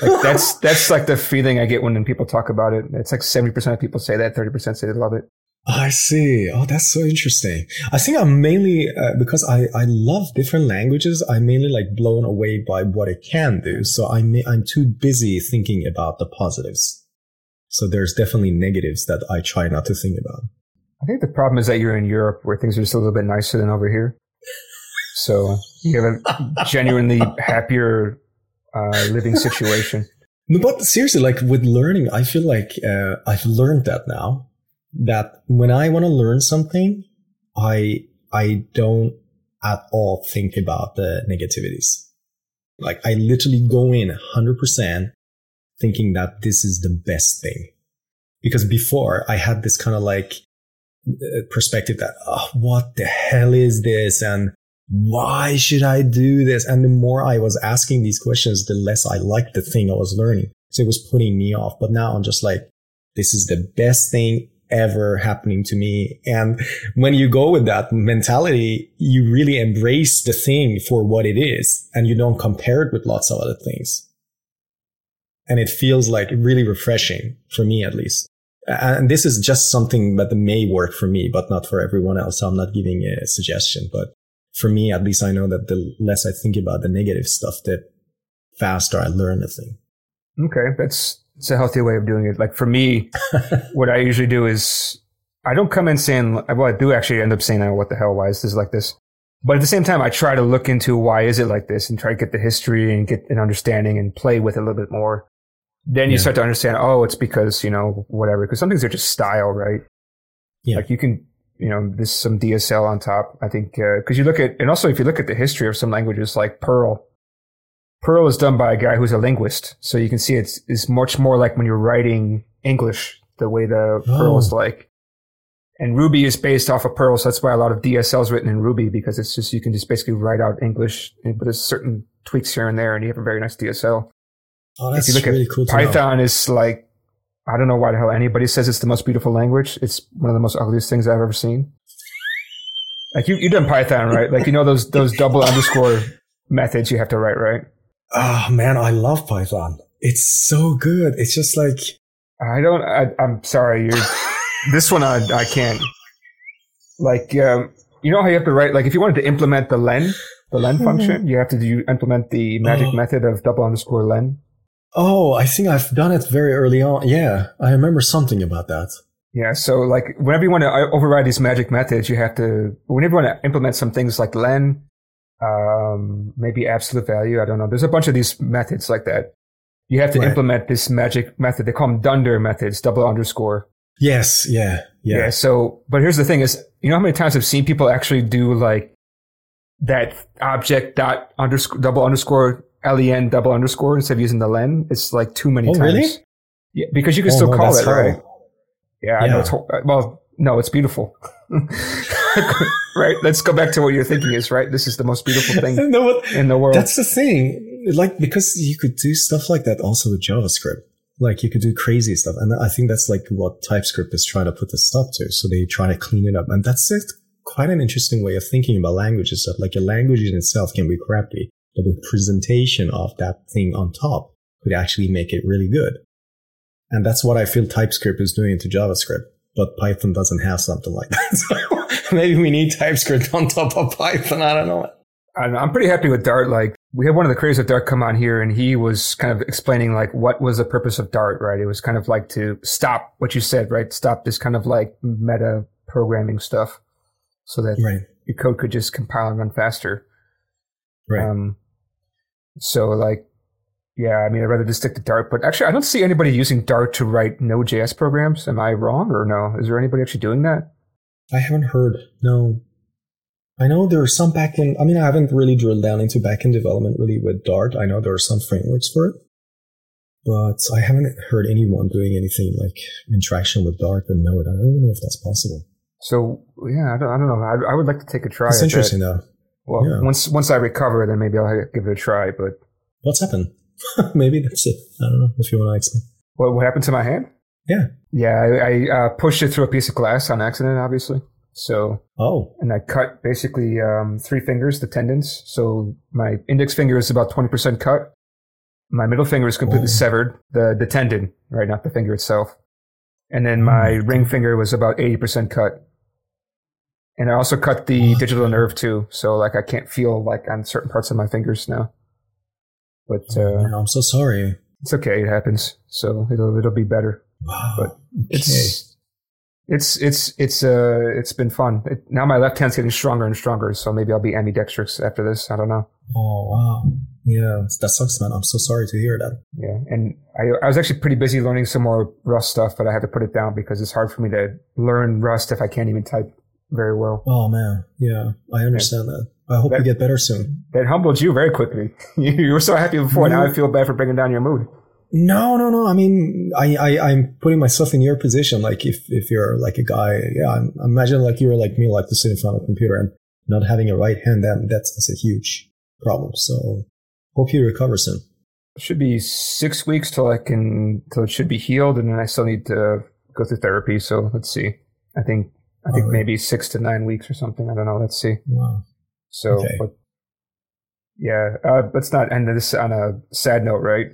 Like that's, that's like the feeling I get when people talk about it. It's like 70% of people say that, 30% say they love it. I see. Oh, that's so interesting. I think I'm mainly uh, because I I love different languages. I'm mainly like blown away by what it can do. So I'm I'm too busy thinking about the positives. So there's definitely negatives that I try not to think about. I think the problem is that you're in Europe where things are just a little bit nicer than over here. So you have a genuinely happier uh, living situation. [LAUGHS] No, but seriously, like with learning, I feel like uh, I've learned that now. That when I want to learn something, I I don't at all think about the negativities. Like I literally go in hundred percent thinking that this is the best thing. Because before I had this kind of like uh, perspective that oh, what the hell is this and why should I do this? And the more I was asking these questions, the less I liked the thing I was learning. So it was putting me off. But now I'm just like, this is the best thing ever happening to me. And when you go with that mentality, you really embrace the thing for what it is and you don't compare it with lots of other things. And it feels like really refreshing for me, at least. And this is just something that may work for me, but not for everyone else. So I'm not giving a suggestion, but for me, at least I know that the less I think about the negative stuff, the faster I learn the thing. Okay, that's it's a healthy way of doing it. Like for me, [LAUGHS] what I usually do is I don't come in saying, well, I do actually end up saying, oh, what the hell? Why is this like this? But at the same time, I try to look into why is it like this and try to get the history and get an understanding and play with it a little bit more. Then you Yeah. start to understand, oh, it's because, you know, whatever. Because some things are just style, right? Yeah. Like you can, you know, there's some DSL on top. I think, uh, cause you look at, and also if you look at the history of some languages like Perl, Perl is done by a guy who's a linguist. So you can see it's, it's much more like when you're writing English, the way the Perl is Oh. like. And Ruby is based off of Perl. So that's why a lot of DSL is written in Ruby because it's just, you can just basically write out English, eh, but there's certain tweaks here and there and you have a very nice DSL. Oh, If that's you look really at cool to know. Python is like, I don't know why the hell anybody says it's the most beautiful language. It's one of the most ugliest things I've ever seen. Like you, you done Python, right? Like you know those those double underscore methods you have to write, right? Oh man, I love Python. It's so good. It's just like I don't. I, I'm sorry. You're [LAUGHS] this one. I I can't. Like um, you know how you have to write. Like if you wanted to implement the len, the len function, you have to do implement the magic Oh. method of double underscore len. oh, I think I've done it very early on. Yeah, I remember something about that. Yeah, so like whenever you want to override these magic methods, you have to whenever you want to implement some things like len, um, maybe absolute value. I don't know. There's a bunch of these methods like that. You have to Right. implement this magic method. They call them dunder methods, double underscore. Yes, yeah, Yeah. yeah. So, but here's the thing: is you know how many times I've seen people actually do like that object dot underscore double underscore len double underscore instead of using the len. It's like too many Oh, times. really? Yeah, because you can Oh, still no, call it right. horrible. Yeah, I know it's well, no, it's beautiful. [LAUGHS] [LAUGHS] right? Let's go back to what you're thinking is, right? This is the most beautiful thing [LAUGHS] no, in the world. that's the thing. Like, because you could do stuff like that also with JavaScript. Like, you could do crazy stuff. And I think that's like what TypeScript is trying to put a stop to. So they try to clean it up. And that's it. quite an interesting way of thinking about languages. That like a language in itself can be crappy, but the presentation of that thing on top could actually make it really good. And that's what I feel TypeScript is doing to JavaScript. But Python doesn't have something like that. [LAUGHS] So maybe we need TypeScript on top of Python. I don't know. I'm pretty happy with Dart. Like we had one of the creators of Dart come on here, and he was kind of explaining like what was the purpose of Dart. Right? It was kind of like to stop what you said. Right? Stop this kind of like meta programming stuff, so that Right. your code could just compile and run faster. Right. Um, so like, yeah, I mean, I'd rather just stick to Dart, but actually I don't see anybody using Dart to write Node.js programs. Am I wrong or no? Is there anybody actually doing that? I haven't heard. No. I know there are some backend. I mean, I haven't really drilled down into backend development really with Dart. I know there are some frameworks for it, but I haven't heard anyone doing anything like interaction with Dart and Node. I don't even know if that's possible. So yeah, I don't, I don't know. I, I would like to take a try. It's at that. interesting though. Well, Yeah. once once I recover, then maybe I'll give it a try. But What's happened? [LAUGHS] Maybe that's it. I don't know if you want to explain. what what happened to my hand? Yeah. Yeah, I, I uh, pushed it through a piece of glass on accident, obviously. So Oh, and I cut basically um, three fingers, the tendons. So my index finger is about twenty percent cut. My middle finger is completely Whoa. severed, the the tendon, right, not the finger itself. And then my Oh. ring finger was about eighty percent cut. And I also cut the What? digital nerve too, so like I can't feel like on certain parts of my fingers now. But uh, man, I'm so sorry. it's okay, it happens. So it'll it'll be better. Wow. But okay. It's it's it's it's uh it's been fun. It, now my left hand's getting stronger and stronger, so maybe I'll be ambidextrous after this. I don't know. Oh wow. Yeah, that sucks, man. I'm so sorry to hear that. Yeah, and I I was actually pretty busy learning some more Rust stuff, but I had to put it down because it's hard for me to learn Rust if I can't even type very well. Oh man. Yeah, I understand that. I hope you get better soon. That humbled you very quickly. [LAUGHS] you you were so happy before. Now I mm. feel bad for bringing down your mood. No, no, no. I mean, I, I, I'm putting myself in your position. Like, if, if you're like a guy, yeah, I'm, imagine like you're like me, like to sit in front of a computer and not having a right hand. That that's, that's a huge problem. So, hope you recover soon. It should be six weeks till I can till it should be healed, and then I still need to go through therapy. So let's see. I think I think Alright. maybe six to nine weeks or something. I don't know. Let's see. Wow. So, Okay. but yeah, uh, let's not end this on a sad note, right?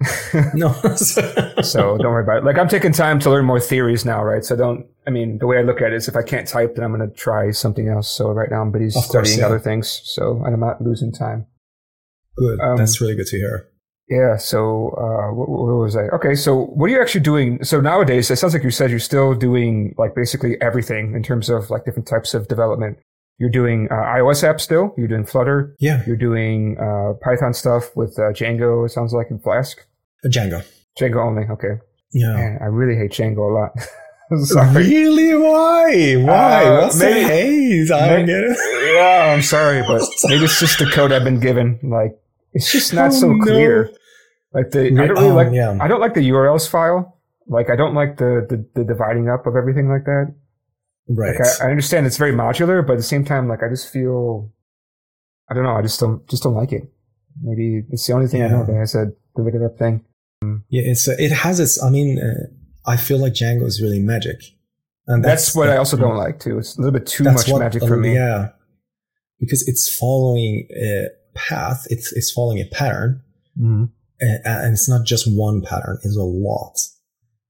[LAUGHS] No. so don't worry about it. Like I'm taking time to learn more theories now, right? So don't. I mean, the way I look at it is, if I can't type, then I'm going to try something else. So right now I'm busy studying yeah. other things, so and I'm not losing time. good. Um, that's really good to hear. Yeah. So uh, was I? Okay. So what are you actually doing? So nowadays, it sounds like you said you're still doing like basically everything in terms of like different types of development. You're doing uh, iOS apps still. You're doing Flutter. Yeah. You're doing uh, Python stuff with uh, Django. It sounds like in Flask. Django. Django only. Okay. Yeah. Man, I really hate Django a lot. [LAUGHS] sorry. Really? Why? Why? Uh, What's maybe- the haze? I don't get it. [LAUGHS] Yeah, I'm sorry, but [LAUGHS] maybe it's just the code I've been given. Like it's just not Oh, so no. clear. Like the I don't really Oh, like yeah. I don't like the URLs file. Like I don't like the the, the dividing up of everything like that. Right. Like I, I understand it's very modular, but at the same time, like I just feel I don't know. I just don't just don't like it. Maybe it's the only thing I know Yeah. that has a divided up thing. Yeah, it's uh, it has its. I mean, uh, I feel like Django is really magic, and That's, what I also don't like too. It's a little bit too much what- magic for me. Yeah, because it's following a path. It's it's following a pattern, Mhm. and, and it's not just one pattern. It's a lot.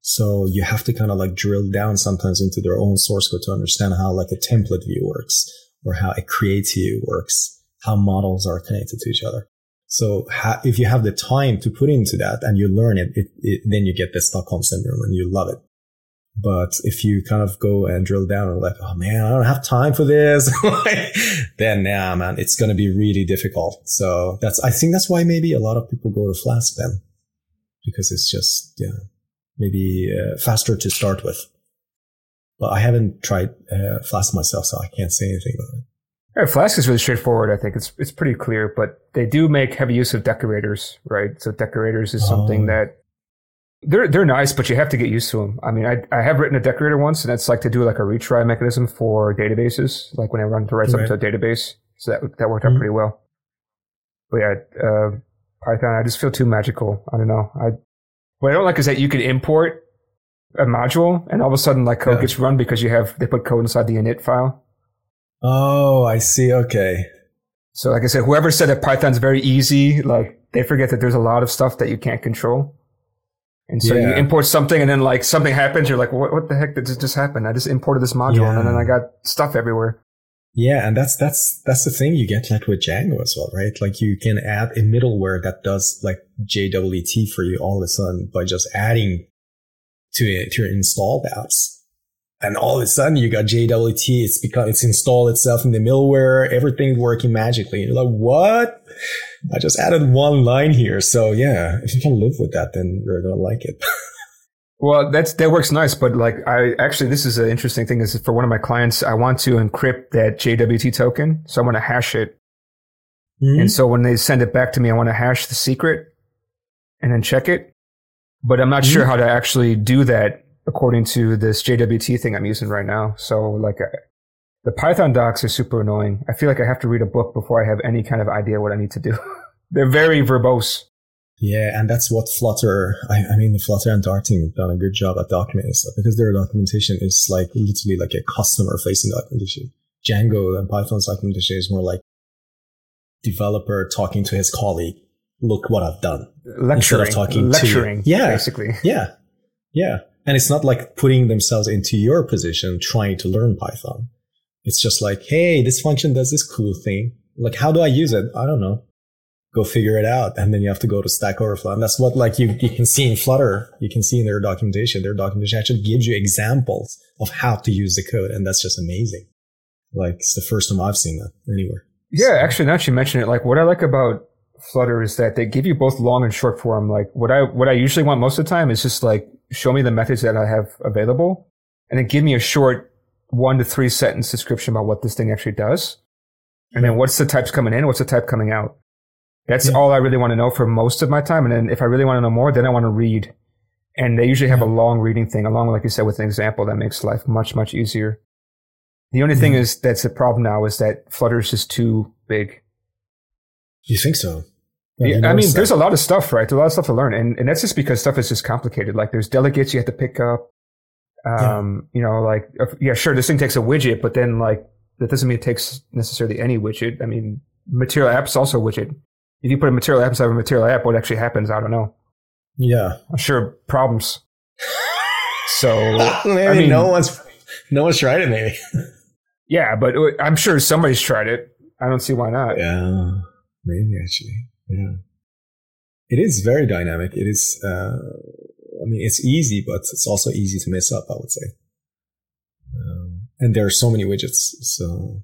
So you have to kind of like drill down sometimes into their own source code to understand how like a template view works, or how a create view works, how models are connected to each other. So ha- if you have the time to put into that and you learn it, it, it, then you get the Stockholm syndrome and you love it. But if you kind of go and drill down and like, oh man, I don't have time for this, [LAUGHS] then yeah, man, it's going to be really difficult. So that's, I think that's why maybe a lot of people go to Flask then because it's just, yeah, maybe uh, faster to start with. But I haven't tried uh, Flask myself, so I can't say anything about it. Yeah, Flask is really straightforward. I think it's it's pretty clear, but they do make heavy use of decorators, right? So decorators is something Oh. that They're they're nice, but you have to get used to them. I mean, I I have written a decorator once, and that's like to do like a retry mechanism for databases, like when I run to write something Right. to a database. So that that worked out Mhm. pretty well. But yeah, uh, Python, I just feel too magical. I don't know. I what I don't like is that you can import a module, and all of a sudden, like code Yeah. gets run because you have they put code inside the init file. Oh, I see. Okay. So, like I said, whoever said that Python's very easy, like they forget that there's a lot of stuff that you can't control. And so you import something, and then like something happens, you're like, "What? What the heck did this just happen? I just imported this module, and then I got stuff everywhere." Yeah, and that's that's that's the thing you get like with Django as well, right? Like you can add a middleware that does like JWT for you all of a sudden by just adding to it to your installed apps. And all of a sudden you got JWT, it's because it's installed itself in the middleware, everything working magically. You're like, what? I just added one line here. So yeah, if you can live with that, then you're gonna like it. [LAUGHS] Well, that's that works nice, but like I actually, this is an interesting thing. Is for one of my clients, I want to encrypt that JWT token, so I want to hash it. And so when they send it back to me, I want to hash the secret and then check it. But I'm not sure how to actually do that according to this JWT thing I'm using right now. So like uh, the Python docs are super annoying. I feel like I have to read a book before I have any kind of idea what I need to do. [LAUGHS] They're very verbose. Yeah, and that's what Flutter. I, I mean, Flutter and Dart team have done a good job at documenting stuff because their documentation is like literally like a customer-facing documentation. Django and Python's documentation is more like developer talking to his colleague. Look what I've done. Lecturing. talking to lecturing. Yeah. Basically. [LAUGHS] Yeah, yeah, and it's not like putting themselves into your position trying to learn Python. It's just like, hey, this function does this cool thing. Like, how do I use it? I don't know. Go figure it out. And then you have to go to Stack Overflow. And that's what like you, you can see in Flutter. You can see in their documentation. Their documentation actually gives you examples of how to use the code. And that's just amazing. Like it's the first time I've seen that anywhere. Yeah, actually, now that you mention it, like what I like about Flutter is that they give you both long and short form. Like what I what I usually want most of the time is just like show me the methods that I have available, and then give me a short one to three sentence description about what this thing actually does, and then what's the types coming in, what's the type coming out. That's Yeah. all I really want to know for most of my time. And then if I really want to know more, then I want to read. And they usually have a long reading thing, along like you said, with an example that makes life much much easier. The only thing Mhm. is that's the problem now is that Flutter is just too big. You think so? Yeah, I mean, there's a lot of stuff, right? There's a lot of stuff to learn, and and that's just because stuff is just complicated. Like there's delegates you have to pick up. Um, you know, like yeah, sure, this thing takes a widget, but then like that doesn't mean it takes necessarily any widget. I mean, material app's also a widget. If you put a material app inside of a material app, what actually happens? I don't know. yeah. I'm sure problems. So [LAUGHS] maybe I mean, no one's no one's tried it. Maybe. [LAUGHS] yeah, but I'm sure somebody's tried it. I don't see why not. Yeah, maybe actually. Yeah, it is very dynamic. It is. Uh, I mean, it's easy, but it's also easy to mess up. I would say. Um, and there are so many widgets, so.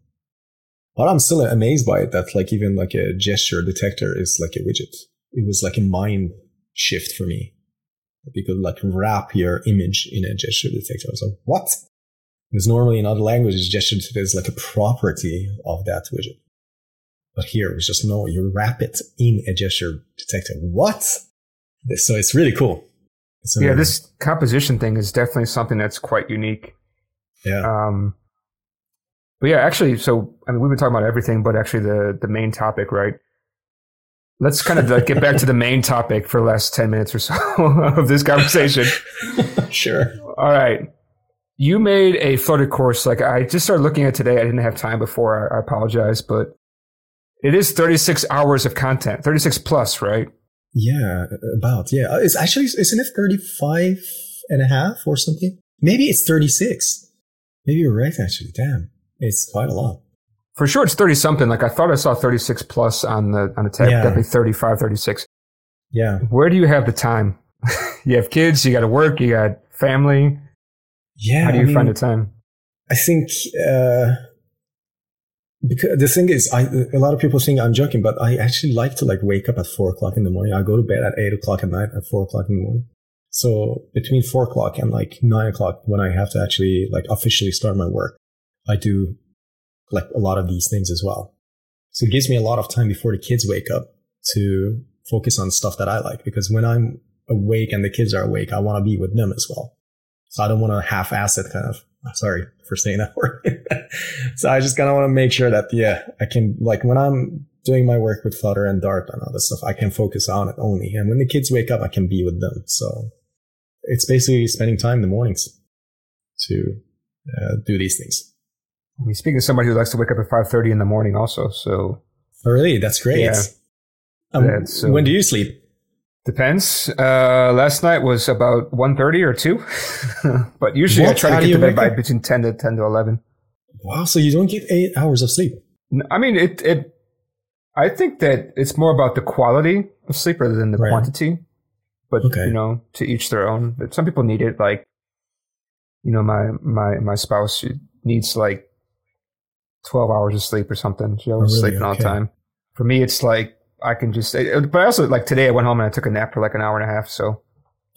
But I'm still amazed by it that like even like a gesture detector is like a widget. It was like a mind shift for me. You could like wrap your image in a gesture detector. I was like, what? Because normally in other languages, gesture detector is like a property of that widget. But here it's just no, you wrap it in a gesture detector. What? So it's really cool. It's Yeah, this composition thing is definitely something that's quite unique. yeah. Um, but yeah, actually, so I mean, we've been talking about everything, but actually, the the main topic, right? Let's kind of like get back to the main topic for the last ten minutes or so [LAUGHS] of this conversation. [LAUGHS] sure. All right, you made a Flutter course. Like I just started looking at today. I didn't have time before. I, I apologize, but it is thirty six hours of content, thirty six plus, right? Yeah, about. Yeah. It's actually, isn't it 35 and a half or something? Maybe it's 36. Maybe you're right, actually. Damn. It's quite a lot. For sure, it's thirty something. Like I thought I saw thirty six plus on the on the tab. Yeah. Definitely 35, 36. Yeah. Where do you have the time? [LAUGHS] you have kids, you got to work, you got family. Yeah. How do I you mean, find the time? I think uh, because the thing is, I, a lot of people think I'm joking, but I actually like to like wake up at four o'clock in the morning. I go to bed at eight o'clock at night at four o'clock in the morning. So between four o'clock and like nine o'clock, when I have to actually like officially start my work, I do like a lot of these things as well. So it gives me a lot of time before the kids wake up to focus on stuff that I like. Because when I'm awake and the kids are awake, I want to be with them as well. So I don't want to half-ass it kind of. Sorry for saying that [LAUGHS] word. so I just kind of want to make sure that, yeah, I can, like when I'm doing my work with Flutter and Dart and all this stuff, I can focus on it only. And when the kids wake up, I can be with them. So it's basically spending time in the mornings to uh, do these things. I mean, speaking of somebody who likes to wake up at 5.30 in the morning also, so... Oh, really? That's great. Yeah. Um, when do you sleep? Depends. Uh, last night was about 1.30 or 2. [LAUGHS] but usually what? I try How to get to bed by up? between 10 to 10 to 11. Wow. So you don't get eight hours of sleep? I mean, it, it, I think that it's more about the quality of sleep rather than the right. quantity. But, okay. you know, to each their own. But some people need it. Like, you know, my, my, my spouse needs like 12 hours of sleep or something. She always oh, really? sleeping okay. all the time. For me, it's like I can just, but I also like today I went home and I took a nap for like an hour and a half. So,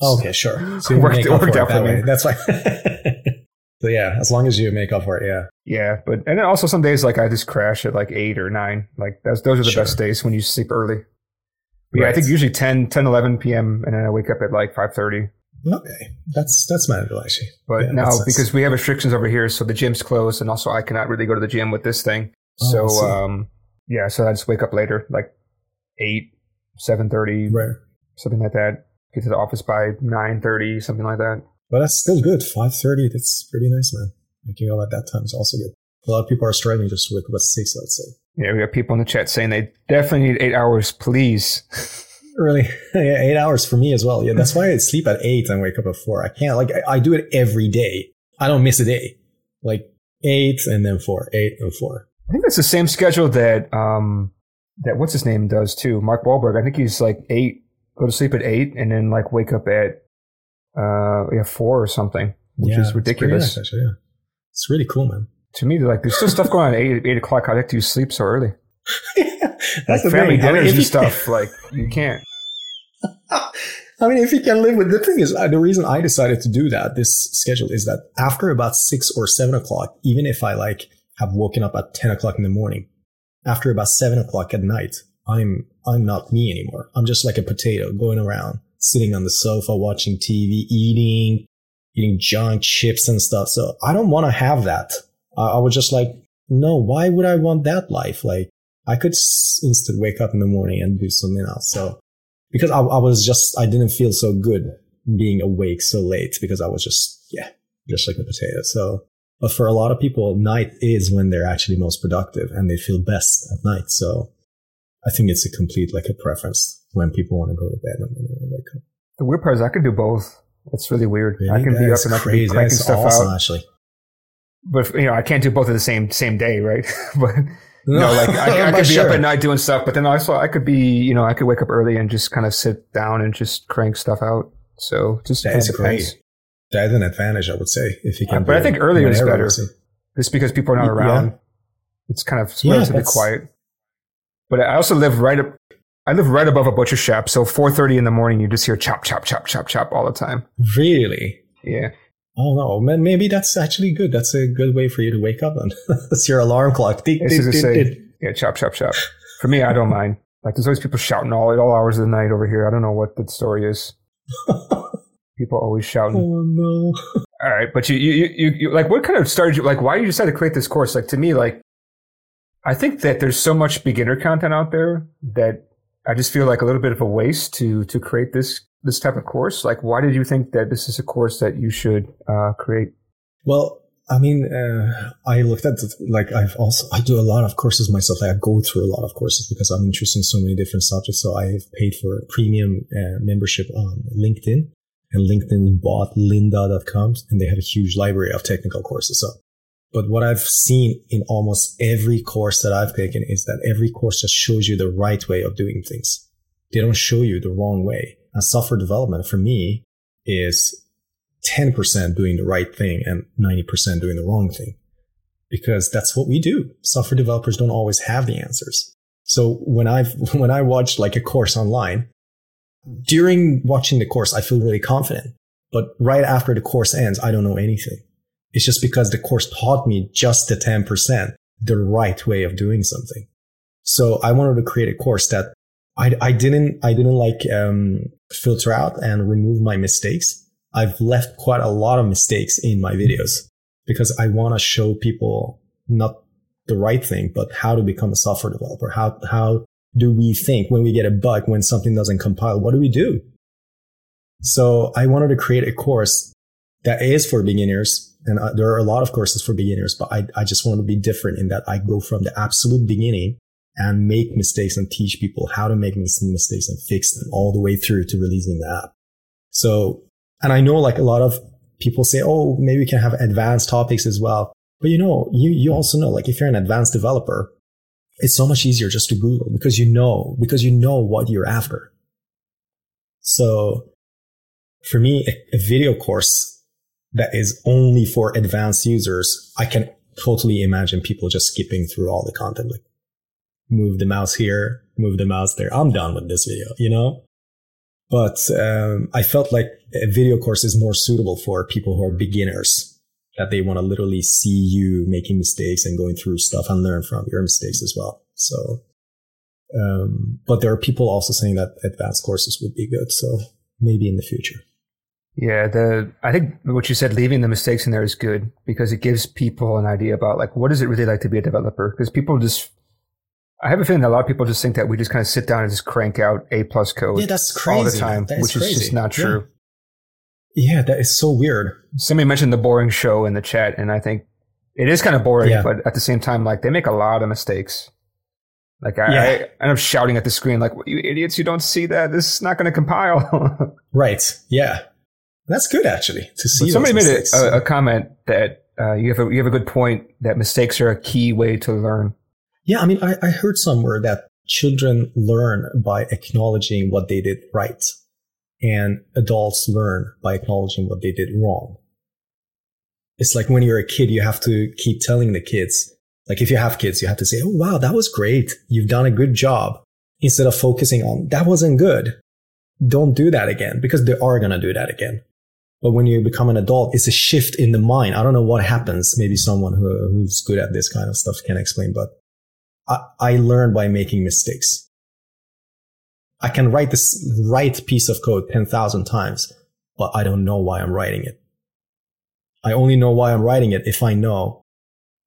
okay, sure. So it worked, it worked out for me. Way. That's fine. [LAUGHS] so yeah, as long as you make up for it, yeah. Yeah, but and then also some days like I just crash at like eight or nine. Like that's those are the sure. best days when you sleep early. Yeah, I think usually 10, 10, 11 p.m. and then I wake up at like five thirty. Okay, that's that's manageable actually. But yeah, now because we have restrictions over here, so the gym's closed, and also I cannot really go to the gym with this thing. Oh, so um, yeah, so I just wake up later, like eight, seven thirty, right. something like that. Get to the office by nine thirty, something like that. But that's still good. Five thirty, that's pretty nice, man. Waking up at that time is also good. A lot of people are struggling just to wake up at six, I'd say. Yeah, we got people in the chat saying they definitely need eight hours, please. [LAUGHS] really? [LAUGHS] yeah, eight hours for me as well. Yeah, that's why I sleep at eight and wake up at four. I can't like I, I do it every day. I don't miss a day. Like eight and then four, eight and four. I think that's the same schedule that um that what's his name does too. Mark Wahlberg. I think he's like eight, go to sleep at eight, and then like wake up at uh yeah four or something, which yeah, is ridiculous. It's, nice, actually, yeah. it's really cool, man. To me, like there's still stuff going on at eight eight o'clock. I like to sleep so early. [LAUGHS] That's like family dinners I mean, and stuff. [LAUGHS] like you can't. I mean, if you can live with the thing is uh, the reason I decided to do that this schedule is that after about six or seven o'clock, even if I like have woken up at ten o'clock in the morning, after about seven o'clock at night, I'm, I'm not me anymore. I'm just like a potato going around, sitting on the sofa, watching TV, eating, eating junk chips and stuff. So I don't want to have that. I, I was just like, no, why would I want that life? Like I could instead wake up in the morning and do something else. So because I, I was just, I didn't feel so good being awake so late because I was just, yeah, just like a potato. So but for a lot of people, night is when they're actually most productive and they feel best at night. So I think it's a complete like a preference when people want to go to bed and when they want to wake up. The weird part is I can do both. It's really weird. Really? I can be up and I can be cranking stuff awesome, out. Actually. But you know, I can't do both at the same same day, right? [LAUGHS] but you know, like I, I [LAUGHS] could be sure. up at night doing stuff, but then also I could be, you know, I could wake up early and just kind of sit down and just crank stuff out. So just that's great that's an advantage, I would say, if you can. Uh, but I think earlier is better, just because people are not around. Yeah. It's kind of relatively yeah, quiet. But I also live right up. I live right above a butcher shop, so 4:30 in the morning, you just hear chop, chop, chop, chop, chop all the time. Really? Yeah. Oh no, maybe that's actually good. That's a good way for you to wake up. Then [LAUGHS] that's your alarm clock. Ding, ding, ding, say, yeah, chop, chop, chop. For me, I don't mind. Like there's always people shouting all at all hours of the night over here. I don't know what the story is. [LAUGHS] People always shouting. Oh no! [LAUGHS] All right, but you, you, you, you, like, what kind of started you? Like, why did you decide to create this course? Like, to me, like, I think that there's so much beginner content out there that I just feel like a little bit of a waste to to create this this type of course. Like, why did you think that this is a course that you should uh, create? Well, I mean, uh, I looked at like I've also I do a lot of courses myself. Like I go through a lot of courses because I'm interested in so many different subjects. So I've paid for a premium uh, membership on LinkedIn, and LinkedIn bought lynda.com and they have a huge library of technical courses. So, but what I've seen in almost every course that I've taken is that every course just shows you the right way of doing things. They don't show you the wrong way. Software development for me is 10% doing the right thing and 90% doing the wrong thing. Because that's what we do. Software developers don't always have the answers. So when I've, [LAUGHS] when I watch like a course online, during watching the course, I feel really confident. But right after the course ends, I don't know anything. It's just because the course taught me just the 10%, the right way of doing something. So I wanted to create a course that I, I didn't I didn't like um, filter out and remove my mistakes. I've left quite a lot of mistakes in my videos because I want to show people not the right thing, but how to become a software developer. How how do we think when we get a bug when something doesn't compile? What do we do? So I wanted to create a course that is for beginners. And uh, there are a lot of courses for beginners, but I, I just want to be different in that I go from the absolute beginning and make mistakes and teach people how to make mistakes and fix them all the way through to releasing the app. So, and I know like a lot of people say, oh, maybe we can have advanced topics as well. But you know, you, you also know, like if you're an advanced developer, it's so much easier just to Google because you know, because you know what you're after. So for me, a, a video course that is only for advanced users, I can totally imagine people just skipping through all the content, like move the mouse here, move the mouse there. I'm done with this video, you know? But um, I felt like a video course is more suitable for people who are beginners, that they want to literally see you making mistakes and going through stuff and learn from your mistakes as well. So, um, but there are people also saying that advanced courses would be good. So maybe in the future. Yeah, the I think what you said, leaving the mistakes in there is good because it gives people an idea about like what is it really like to be a developer? Because people just, I have a feeling that a lot of people just think that we just kind of sit down and just crank out A plus code. Yeah, that's crazy all the time, which crazy. is just not true. Yeah. yeah, that is so weird. Somebody mentioned the boring show in the chat, and I think it is kind of boring, yeah. but at the same time, like they make a lot of mistakes. Like I. I end up shouting at the screen, like, "You idiots! You don't see that? This is not going to compile." [LAUGHS] right. Yeah. That's good actually to see. somebody made a, a, comment that uh, you have a, you have a good point that mistakes are a key way to learn. Yeah, I mean, I, I heard somewhere that children learn by acknowledging what they did right, and adults learn by acknowledging what they did wrong. It's like when you're a kid, you have to keep telling the kids. Like if you have kids, you have to say, "Oh wow, that was great. You've done a good job," instead of focusing on that wasn't good. Don't do that again because they are going to do that again. But when you become an adult, it's a shift in the mind. I don't know what happens. Maybe someone who, who's good at this kind of stuff can explain, but I, I learn by making mistakes. I can write this right piece of code 10,000 times, but I don't know why I'm writing it. I only know why I'm writing it if I know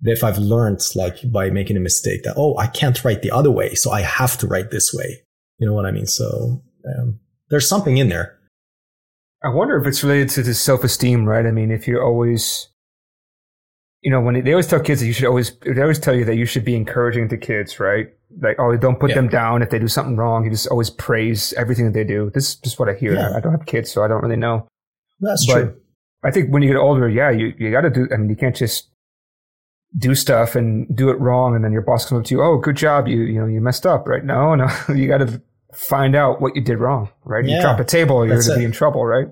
that if I've learned like by making a mistake that, oh, I can't write the other way. So I have to write this way. You know what I mean? So um, there's something in there. I wonder if it's related to the self esteem, right? I mean, if you're always, you know, when they always tell kids that you should always, they always tell you that you should be encouraging to kids, right? Like, oh, don't put yeah. them down if they do something wrong. You just always praise everything that they do. This is just what I hear. Yeah. I don't have kids, so I don't really know. That's but true. I think when you get older, yeah, you, you got to do, I mean, you can't just do stuff and do it wrong. And then your boss comes up to you, oh, good job. You, you know, you messed up, right? No, no, [LAUGHS] you got to find out what you did wrong, right? Yeah, you drop a table, you're going to be in trouble, right?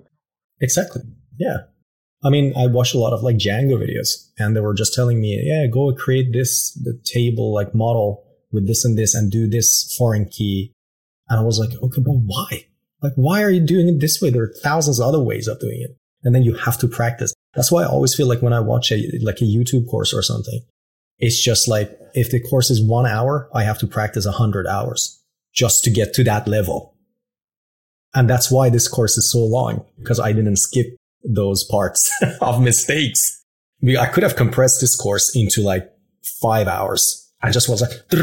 Exactly. Yeah. I mean, I watched a lot of like Django videos and they were just telling me, yeah, go create this the table like model with this and this and do this foreign key. And I was like, okay, but why? Like, why are you doing it this way? There are thousands of other ways of doing it. And then you have to practice. That's why I always feel like when I watch a, like a YouTube course or something, it's just like, if the course is one hour, I have to practice a hundred hours just to get to that level. And that's why this course is so long because I didn't skip those parts [LAUGHS] of mistakes. I could have compressed this course into like five hours. I just was like, do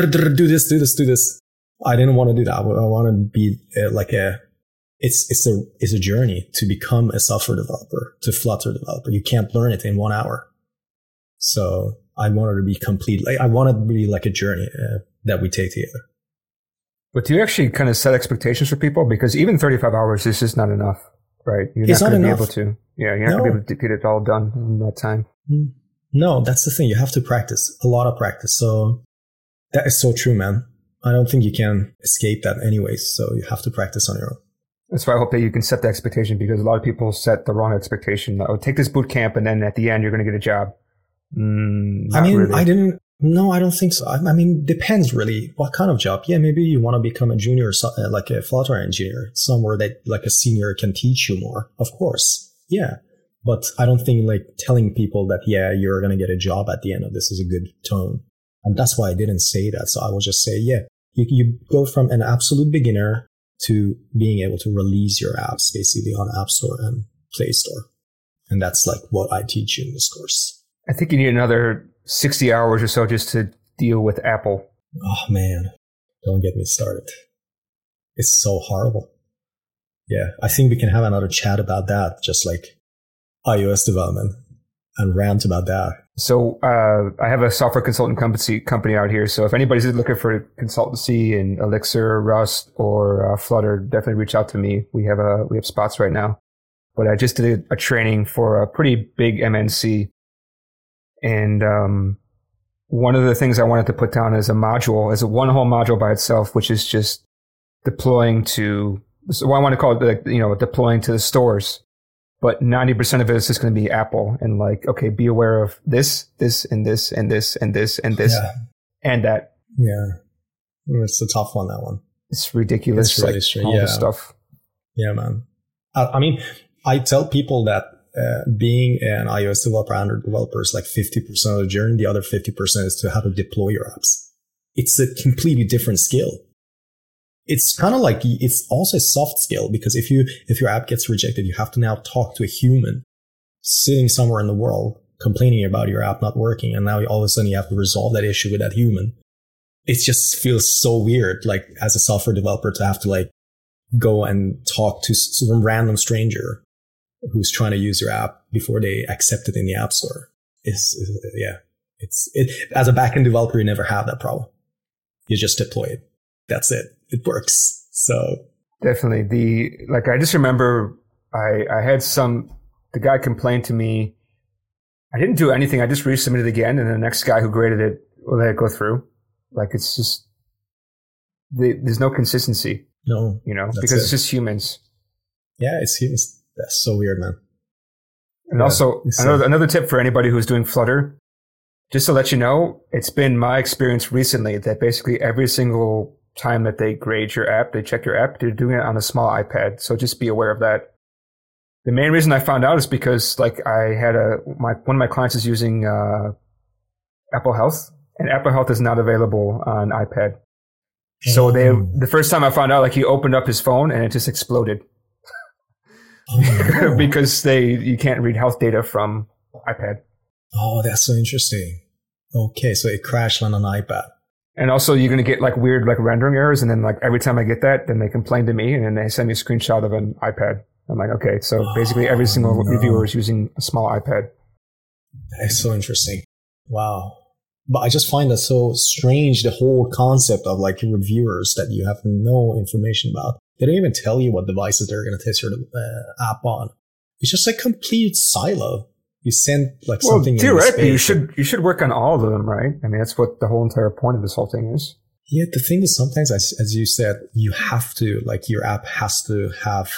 this, do this, do this. I didn't want to do that. I want to be uh, like a, it's, it's a, it's a journey to become a software developer, to Flutter developer. You can't learn it in one hour. So I wanted to be complete. Like, I wanted to be like a journey uh, that we take together. But do you actually kind of set expectations for people? Because even 35 hours is just not enough, right? You're it's not, going to be able to. Yeah, you're not no. to be able to get it all done in that time. Mm. No, that's the thing. You have to practice, a lot of practice. So that is so true, man. I don't think you can escape that anyways. So you have to practice on your own. That's why I hope that you can set the expectation because a lot of people set the wrong expectation. Oh, take this boot camp and then at the end you're going to get a job. Mm, I mean, really. I didn't, no, I don't think so. I, I, mean, depends really. What kind of job? Yeah, maybe you want to become a junior, uh, like a Flutter engineer, somewhere that like a senior can teach you more. Of course, yeah. But I don't think like telling people that yeah, you're gonna get a job at the end of this is a good tone. And that's why I didn't say that. So I will just say yeah, You, you go from an absolute beginner to being able to release your apps basically on App Store and Play Store. And that's like what I teach you in this course. I think you need another 60 hours or so just to deal with Apple. Oh man, don't get me started. It's so horrible. Yeah, I think we can have another chat about that, just like iOS development and rant about that. So uh, I have a software consultant company company out here. So if anybody's looking for consultancy in Elixir, Rust, or uh, Flutter, definitely reach out to me. We have a we have spots right now. But I just did a training for a pretty big MNC, and um, one of the things I wanted to put down as a module, as a one whole module by itself, which is just deploying to. So I want to call it, like, you know, deploying to the stores but 90% of it is just going to be Apple and like, okay, be aware of this, this, and this, and this, and this, and this, yeah. and that. Yeah. It's a tough one, that one. It's ridiculous. It's like, straight. yeah. stuff. Yeah, man. I, I, mean, I tell people that uh, being an iOS developer, Android developer is like 50% of the journey. The other 50% is to how to deploy your apps. It's a completely different skill it's kind of like it's also a soft skill because if you if your app gets rejected you have to now talk to a human sitting somewhere in the world complaining about your app not working and now all of a sudden you have to resolve that issue with that human. It just feels so weird like as a software developer to have to like go and talk to some random stranger who's trying to use your app before they accept it in the app store. Is yeah it's it as a backend developer you never have that problem. You just deploy it. That's it it works. So definitely the like I just remember I I had some the guy complained to me. I didn't do anything. I just resubmitted again, and the next guy who graded it will let it go through. Like it's just the, there's no consistency. No, you know, because it. it's just humans. Yeah, it's humans. That's so weird, man. And yeah, also another, another tip for anybody who's doing Flutter, just to let you know, it's been my experience recently that basically every single time that they grade your app, they check your app, they're doing it on a small iPad. So just be aware of that. The main reason I found out is because like I had a my one of my clients is using uh, Apple Health, and Apple Health is not available on iPad. So they oh. the first time I found out, like he opened up his phone and it just exploded oh, [LAUGHS] because they you can't read health data from iPad. Oh, that's so interesting. Okay, so it crashed on an iPad. And also, you're going to get like weird like rendering errors, and then like every time I get that, then they complain to me, and then they send me a screenshot of an iPad. I'm like, okay, so basically every single oh, no. reviewer is using a small iPad. That's so interesting. Wow. But I just find that so strange, the whole concept of like reviewers that you have no information about. They don't even tell you what devices they're going to test your uh, app on. It's just a complete silo you send like well, something. Theoretically, you should you should work on all of them, right? I mean, that's what the whole entire point of this whole thing is. Yeah, the thing is, sometimes, as, as you said, you have to like your app has to have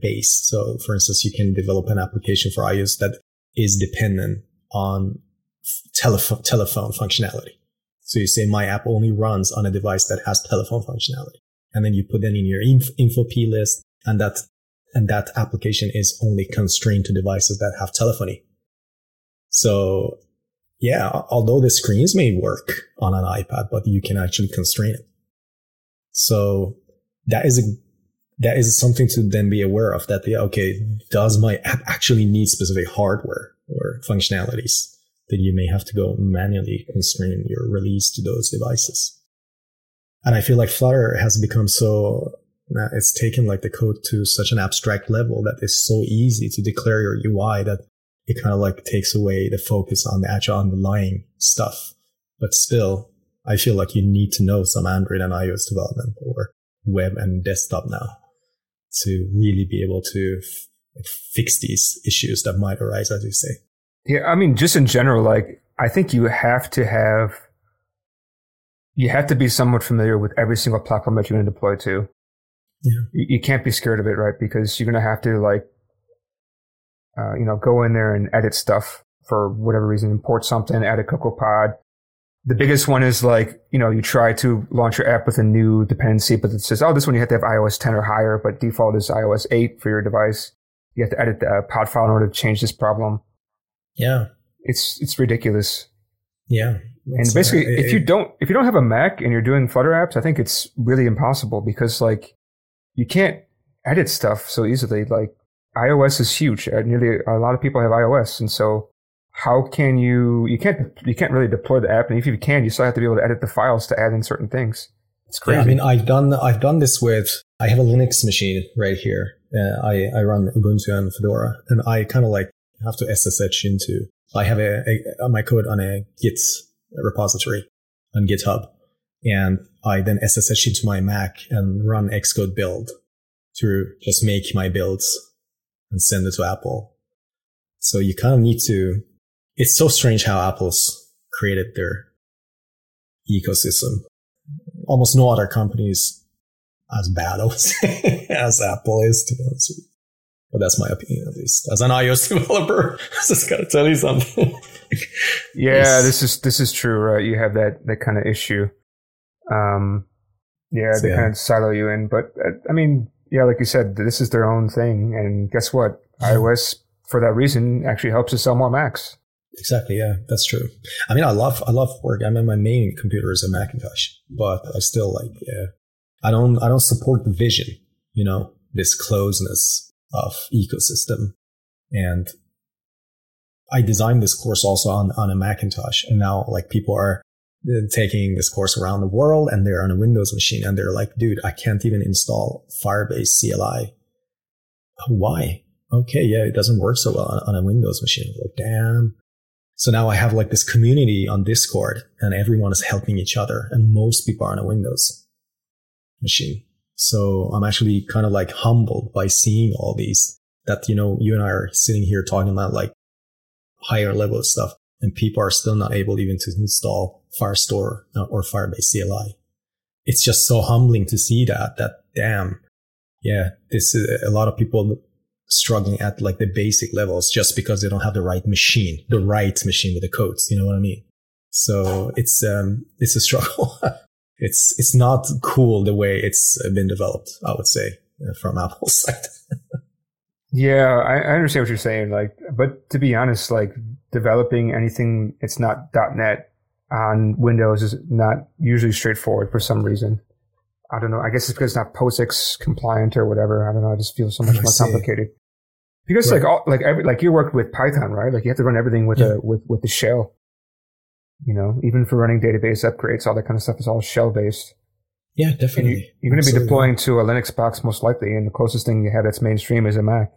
base. So, for instance, you can develop an application for iOS that is dependent on telephone telephone functionality. So you say my app only runs on a device that has telephone functionality, and then you put that in your info, p list, and that and that application is only constrained to devices that have telephony. So yeah, although the screens may work on an iPad, but you can actually constrain it. So that is a that is something to then be aware of that, yeah, okay, does my app actually need specific hardware or functionalities that you may have to go manually constrain your release to those devices? And I feel like Flutter has become so it's taken like the code to such an abstract level that it's so easy to declare your UI that it kind of like takes away the focus on the actual underlying stuff. But still, I feel like you need to know some Android and iOS development or web and desktop now to really be able to f- fix these issues that might arise, as you say. Yeah, I mean, just in general, like I think you have to have you have to be somewhat familiar with every single platform that you're going to deploy to. Yeah. You, you can't be scared of it, right? Because you're going to have to like, uh, you know, go in there and edit stuff for whatever reason, import something, add a CocoaPod. The biggest one is like, you know, you try to launch your app with a new dependency, but it says, oh, this one you have to have iOS 10 or higher, but default is iOS 8 for your device. You have to edit the uh, pod file in order to change this problem. Yeah. It's, it's ridiculous. Yeah. And basically, uh, if you don't if you don't have a Mac and you're doing Flutter apps, I think it's really impossible because like you can't edit stuff so easily. Like iOS is huge. Uh, nearly a lot of people have iOS, and so how can you you can't you can't really deploy the app, and if you can, you still have to be able to edit the files to add in certain things. It's crazy. Yeah, I mean, I've done I've done this with I have a Linux machine right here. Uh, I I run Ubuntu and Fedora, and I kind of like have to SSH into. I have a, a, my code on a Git repository on GitHub, and I then SSH into my Mac and run Xcode build to just make my builds and send it to Apple. So you kind of need to. It's so strange how Apple's created their ecosystem. Almost no other companies as bad, [LAUGHS] as Apple is, to be honest with you. But that's my opinion, at least. As an iOS [LAUGHS] developer, [LAUGHS] I just gotta tell you something. yeah, this is this is true, right? You have that that kind of issue. Um, yeah, so, they yeah. kind of silo you in. But uh, I mean, yeah, like you said, this is their own thing, and guess what? iOS, for that reason, actually helps us sell more Macs. Exactly. Yeah, that's true. I mean, I love I love work. I mean, my main computer is a Macintosh, but I still like yeah. I don't I don't support the vision. You know, this closeness of ecosystem, and I designed this course also on on a Macintosh, and now like people are taking this course around the world, and they're on a Windows machine, and they're like, dude, I can't even install Firebase CLI. Why? Okay, yeah, it doesn't work so well on, on a Windows machine. Like, damn, so now I have like this community on Discord and everyone is helping each other and most people are on a Windows machine. So I'm actually kind of like humbled by seeing all these that, you know, you and I are sitting here talking about like higher level stuff and people are still not able even to install Firestore or Firebase CLI. It's just so humbling to see that, that damn, yeah, this is a lot of people struggling at like the basic levels just because they don't have the right machine, the right machine with the codes. You know what I mean? So it's um it's a [LAUGHS] struggle. it's it's not cool the way it's been developed. I would say uh, from [LAUGHS] Apple's side. yeah, I, I understand what you're saying. Like, but to be honest, like developing anything it's not .NET on Windows is not usually straightforward for some reason. I don't know. I guess it's because it's not POSIX compliant or whatever. I don't know. I just feel so much more complicated. Because right. like all, like every, like you worked with Python, right? Like you have to run everything with yeah. a with with the shell. You know, even for running database upgrades, all that kind of stuff is all shell based. Yeah, definitely. You, are going to be deploying to a Linux box most likely, and the closest thing you have that's mainstream is a Mac.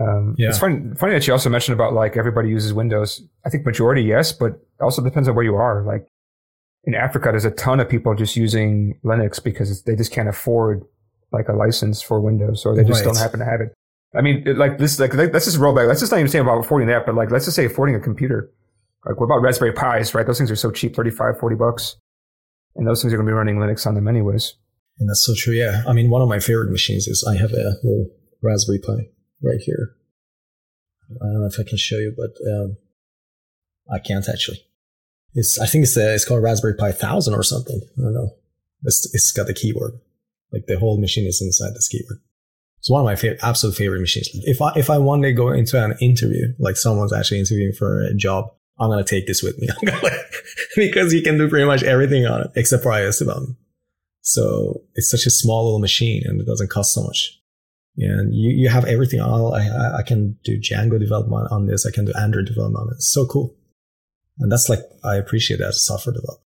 Um, yeah. It's funny, funny that you also mentioned about like everybody uses Windows. I think majority yes, but also depends on where you are. Like in Africa, there's a ton of people just using Linux because they just can't afford like a license for Windows, or they just right. don't happen to have it. I mean, like this, like let's just roll back. Let's just not even say about affording that, but like let's just say affording a computer. Like what about Raspberry Pis, right? Those things are so cheap, 35, 40 bucks. And those things are going to be running Linux on them anyways. And that's so true. Yeah. I mean, one of my favorite machines is I have a little Raspberry Pi right here. I don't know if I can show you, but um, I can't actually. It's I think it's a, it's called Raspberry Pi thousand or something. I don't know. It's it's got the keyboard. Like the whole machine is inside this keyboard. It's one of my favorite, absolute favorite machines. If I if I one day go into an interview, like someone's actually interviewing for a job, I'm gonna take this with me [LAUGHS] because you can do pretty much everything on it except for iOS development. So it's such a small little machine and it doesn't cost so much. And you, you have everything on. I, I can do Django development on this. I can do Android development. It's so cool. And that's like, I appreciate that as a software developer.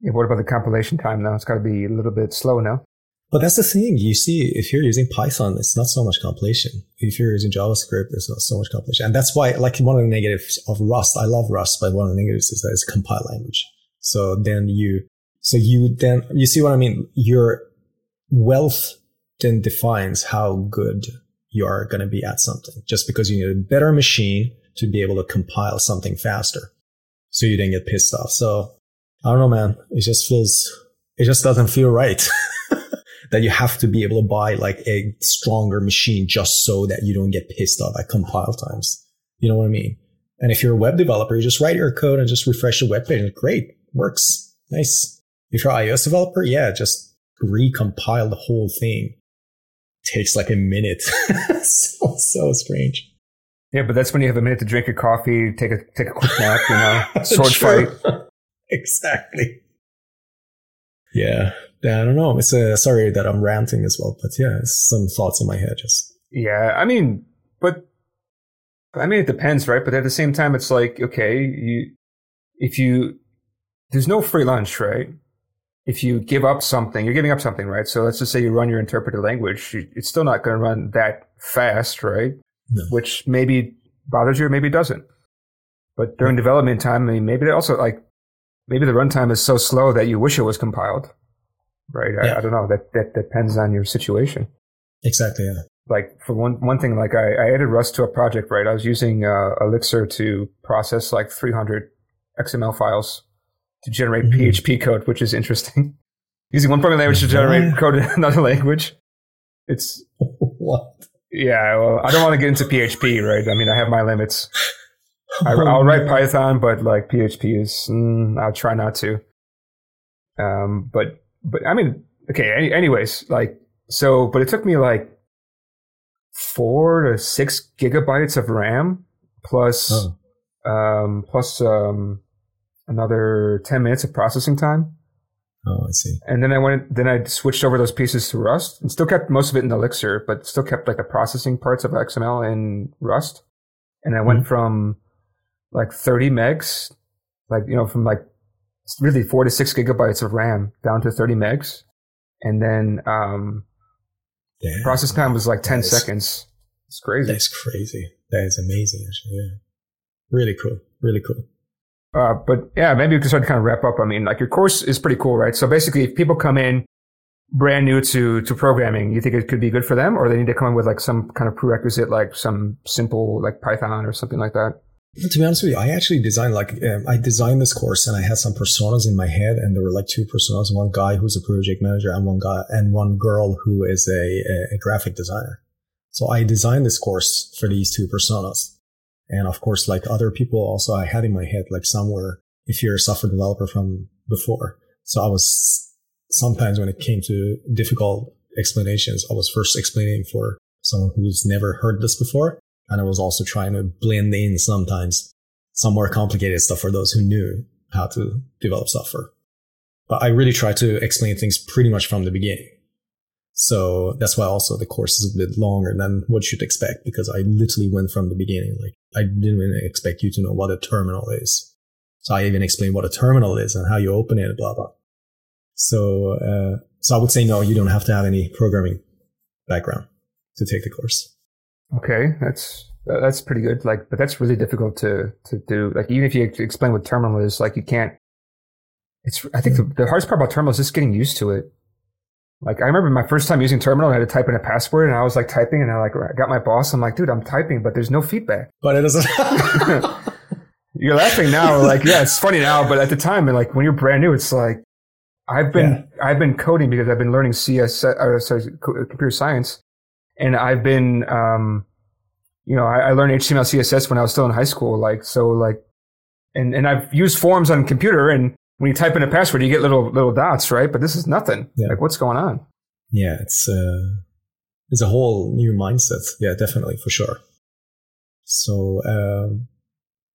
Yeah, what about the compilation time now? It's got to be a little bit slow now. But that's the thing. You see, if you're using Python, it's not so much compilation. If you're using JavaScript, there's not so much compilation. And that's why, like, one of the negatives of Rust, I love Rust, but one of the negatives is that it's a compile language. So then you, so you then, you see what I mean? Your wealth then defines how good you are going to be at something just because you need a better machine to be able to compile something faster. So you didn't get pissed off. So I don't know, man. It just feels, it just doesn't feel right. [LAUGHS] that you have to be able to buy like a stronger machine just so that you don't get pissed off at compile times. You know what I mean? And if you're a web developer, you just write your code and just refresh the web page. Great, works. Nice. If you're iOS developer, yeah, just recompile the whole thing. Takes like a minute. [LAUGHS] so, so strange. Yeah, but that's when you have a minute to drink your coffee, take a take a quick [LAUGHS] nap, you know, sword fight. [LAUGHS] exactly. Yeah. Yeah, I don't know. It's uh, sorry that I'm ranting as well, but yeah, it's some thoughts in my head. Just Yeah, I mean, but I mean, it depends, right? But at the same time, it's like okay, you if you there's no free lunch, right? If you give up something, you're giving up something, right? So let's just say you run your interpreted language, it's still not going to run that fast, right? No. Which maybe bothers you, or maybe doesn't. But during development time, I mean, maybe they also like maybe the runtime is so slow that you wish it was compiled, right? I, I don't know. That that depends on your situation exactly. Yeah. like for one one thing, like I, I added Rust to a project, right? I was using uh, Elixir to process like 300 XML files to generate Mhm. PHP code, which is interesting. [LAUGHS] using one programming language to generate code in another language. It's [LAUGHS] what? yeah. Well, I don't want to get into PHP, right? I mean, I have my limits. I, [LAUGHS] I'll write Python, but like PHP is, mm, I'll try not to. Um, but but I mean, okay. Any, anyways, like so, but it took me like four to six gigabytes of RAM plus Oh, um plus um another ten minutes of processing time, oh, I see. and then I went then I switched over those pieces to Rust and still kept most of it in Elixir, but still kept like the processing parts of XML in Rust, and I went from like 30 megs, like, you know, from like really four to six gigabytes of RAM down to 30 megs. And then, um, Damn. process time was like 10 Nice. seconds. It's crazy. That's crazy. That is amazing, actually. Yeah. Really cool. Really cool. Uh, but yeah, maybe we can start to kind of wrap up. I mean, like your course is pretty cool, right? So basically, if people come in brand new to, to programming, you think it could be good for them or they need to come in with like some kind of prerequisite, like some simple, like Python or something like that? To be honest with you, I actually designed like um, I designed this course and I had some personas in my head, and there were like two personas: one guy who's a project manager and one guy and one girl who is a, a, a graphic designer. So I designed this course for these two personas, and of course, like other people, also I had in my head like somewhere if you're a software developer from before. So I was sometimes when it came to difficult explanations, I was first explaining for someone who's never heard this before. And I was also trying to blend in sometimes some more complicated stuff for those who knew how to develop software. But I really try to explain things pretty much from the beginning. So that's why also the course is a bit longer than what you'd expect because I literally went from the beginning. Like I didn't even expect you to know what a terminal is. So I even explained what a terminal is and how you open it, blah, blah. So, uh, so I would say no, you don't have to have any programming background to take the course. Okay, that's that's pretty good. Like, but that's really difficult to to do. Like, even if you explain what terminal is, like, you can't. It's. I think the, the hardest part about terminal is just getting used to it. Like, I remember my first time using terminal, I had to type in a password, and I was like typing, and I like got my boss. I'm like, dude, I'm typing, but there's no feedback. But it doesn't. [LAUGHS] You're laughing now, like, yeah, it's funny now, but at the time, and like when you're brand new, it's like I've been I've been coding because I've been learning CS or sorry, computer science, and I've been um, you know, I, I learned HTML CSS when I was still in high school, like so, like, and and I've used forms on computer, and when you type in a password, you get little little dots, right? But this is nothing. Yeah. Like, what's going on? yeah, it's uh, it's a whole new mindset. Yeah, definitely for sure. So, um,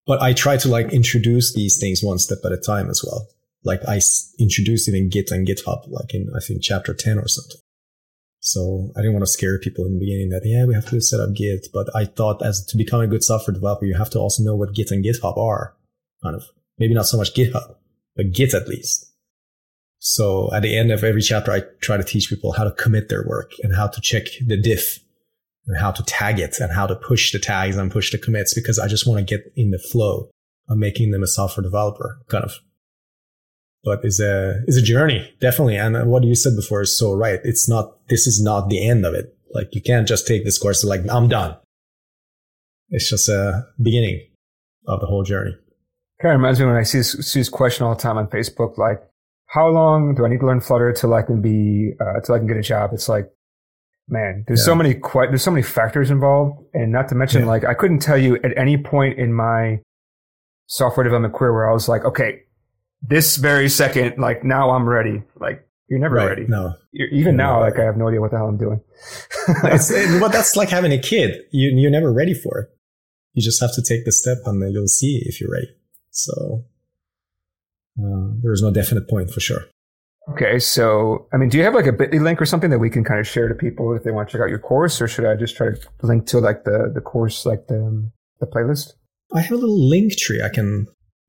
but I try to like introduce these things one step at a time as well. Like I s- introduced it in Git and GitHub, like in I think chapter ten or something. So I didn't want to scare people in the beginning that yeah we have to set up Git, but I thought as to become a good software developer you have to also know what Git and GitHub are, kind of maybe not so much GitHub, but Git at least. So at the end of every chapter, I try to teach people how to commit their work and how to check the diff and how to tag it and how to push the tags and push the commits because I just want to get in the flow of making them a software developer kind of. But it's a, it's a journey, definitely. And what you said before is so right. It's not, this is not the end of it. Like you can't just take this course and like, I'm done. It's just a beginning of the whole journey. Kind of reminds me when I see this question all the time on Facebook, like, how long do I need to learn Flutter till I can be uh, till I can get a job? It's like, man, there's so many quite there's so many factors involved, and not to mention, Yeah. like, I couldn't tell you at any point in my software development career where I was like, okay, this very second, like now I'm ready. Like, you're never ready. No, You're, even You're now, like, I have no idea what the hell I'm doing. it's, [LAUGHS] it, well, that's like having a kid. You, you're never ready for it. you just have to take the step and then you'll see if you're ready. So uh, there's no definite point for sure. Okay, so I mean, do you have like a Bitly link or something that we can kind of share to people if they want to check out your course, or should I just try to link to like the the course, like the the playlist? I have a little link tree I can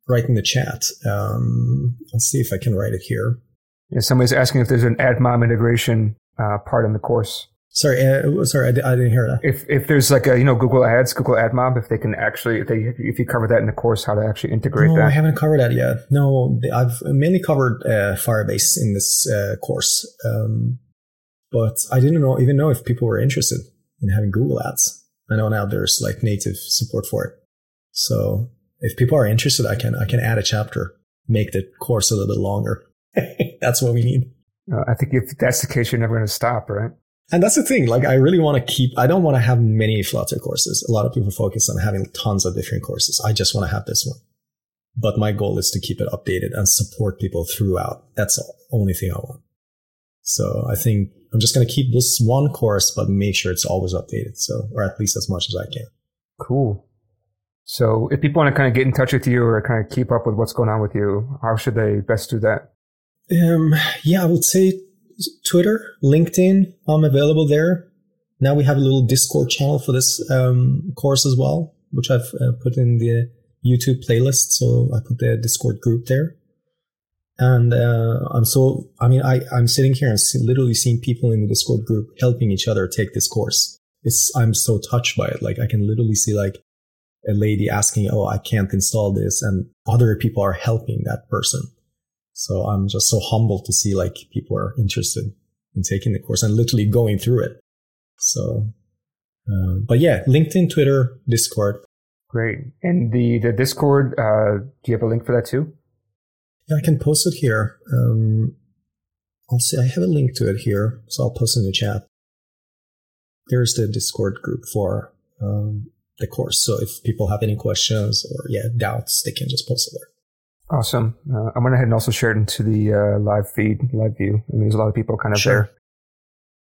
write in the chat. Um, let's see if I can write it here. Yeah, somebody's asking if there's an AdMob integration uh, part in the course. Sorry, uh, sorry, I, I, didn't hear that. If if there's like a you know Google Ads, Google AdMob, if they can actually if they if you cover that in the course, how to actually integrate no, that. I haven't covered that yet. No, I've mainly covered uh, Firebase in this uh, course, um, but I didn't know even know if people were interested in having Google Ads. I know now there's like native support for it, so if people are interested, I can I can add a chapter, make the course a little bit longer. [LAUGHS] that's what we need. Uh, I think if that's the case, you're never going to stop, right? And that's the thing. Like, I really want to keep, I don't want to have many Flutter courses. A lot of people focus on having tons of different courses. I just want to have this one. But my goal is to keep it updated and support people throughout. That's the only thing I want. So I think I'm just going to keep this one course, but make sure it's always updated. So, or at least as much as I can. Cool. So if people want to kind of get in touch with you or kind of keep up with what's going on with you, how should they best do that? Um, yeah, I would say Twitter, LinkedIn. I'm available there. Now we have a little Discord channel for this um, course as well, which I've uh, put in the YouTube playlist. So I put the Discord group there. And uh, I'm so, I mean, I, I'm sitting here and literally seeing people in the Discord group helping each other take this course. It's, I'm so touched by it. Like I can literally see like a lady asking, Oh, I can't install this. And other people are helping that person. So I'm just so humbled to see like people are interested in taking the course and literally going through it. So, um, but yeah, LinkedIn, Twitter, Discord. Great. And the, the Discord, uh, do you have a link for that too? Yeah, I can post it here. Um, I'll see. I have a link to it here, so I'll post it in the chat. There's the Discord group for um, the course. So if people have any questions or yeah doubts, they can just post it there. Awesome. Uh, I went ahead and also shared into the uh, live feed, live view. I mean, there's a lot of people kind of sure. there.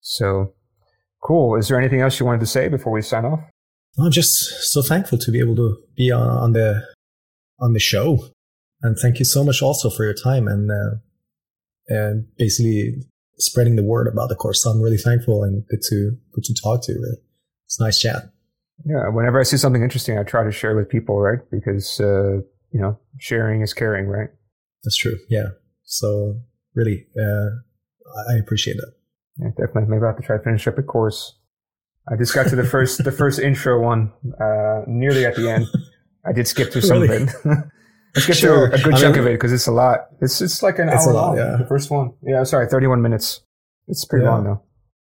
So cool. Is there anything else you wanted to say before we sign off? I'm just so thankful to be able to be on the on the show, and thank you so much also for your time and uh, and basically spreading the word about the course. So I'm really thankful and good to good to talk to. Really, it's nice chat. Yeah. Whenever I see something interesting, I try to share with people, right? Because uh, you know, sharing is caring, right? That's true. Yeah. So really, uh, I appreciate that. Yeah, definitely. Maybe I have to try to finish up a course. I just got to the first, the first [LAUGHS] intro one, uh, nearly at the end. I did skip through some really? of it. [LAUGHS] I skipped sure. through a good I chunk mean, of it because it's a lot. It's it's like an hour lot, long. Yeah. The first one. Yeah. Sorry, thirty-one minutes. It's pretty yeah. long though.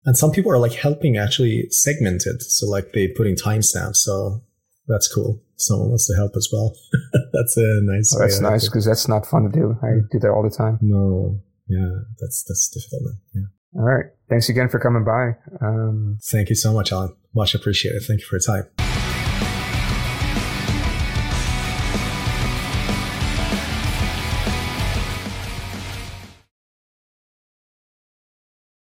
And some people are like helping actually segment it. So like they putting timestamps. So that's cool. Someone wants to help as well. [LAUGHS] that's a nice. Oh, that's nice because that's not fun to do. I do that all the time. No, yeah, that's that's difficult. Man. Yeah. All right. Thanks again for coming by. Um, Thank you so much, Allen. Much appreciated. Thank you for your time.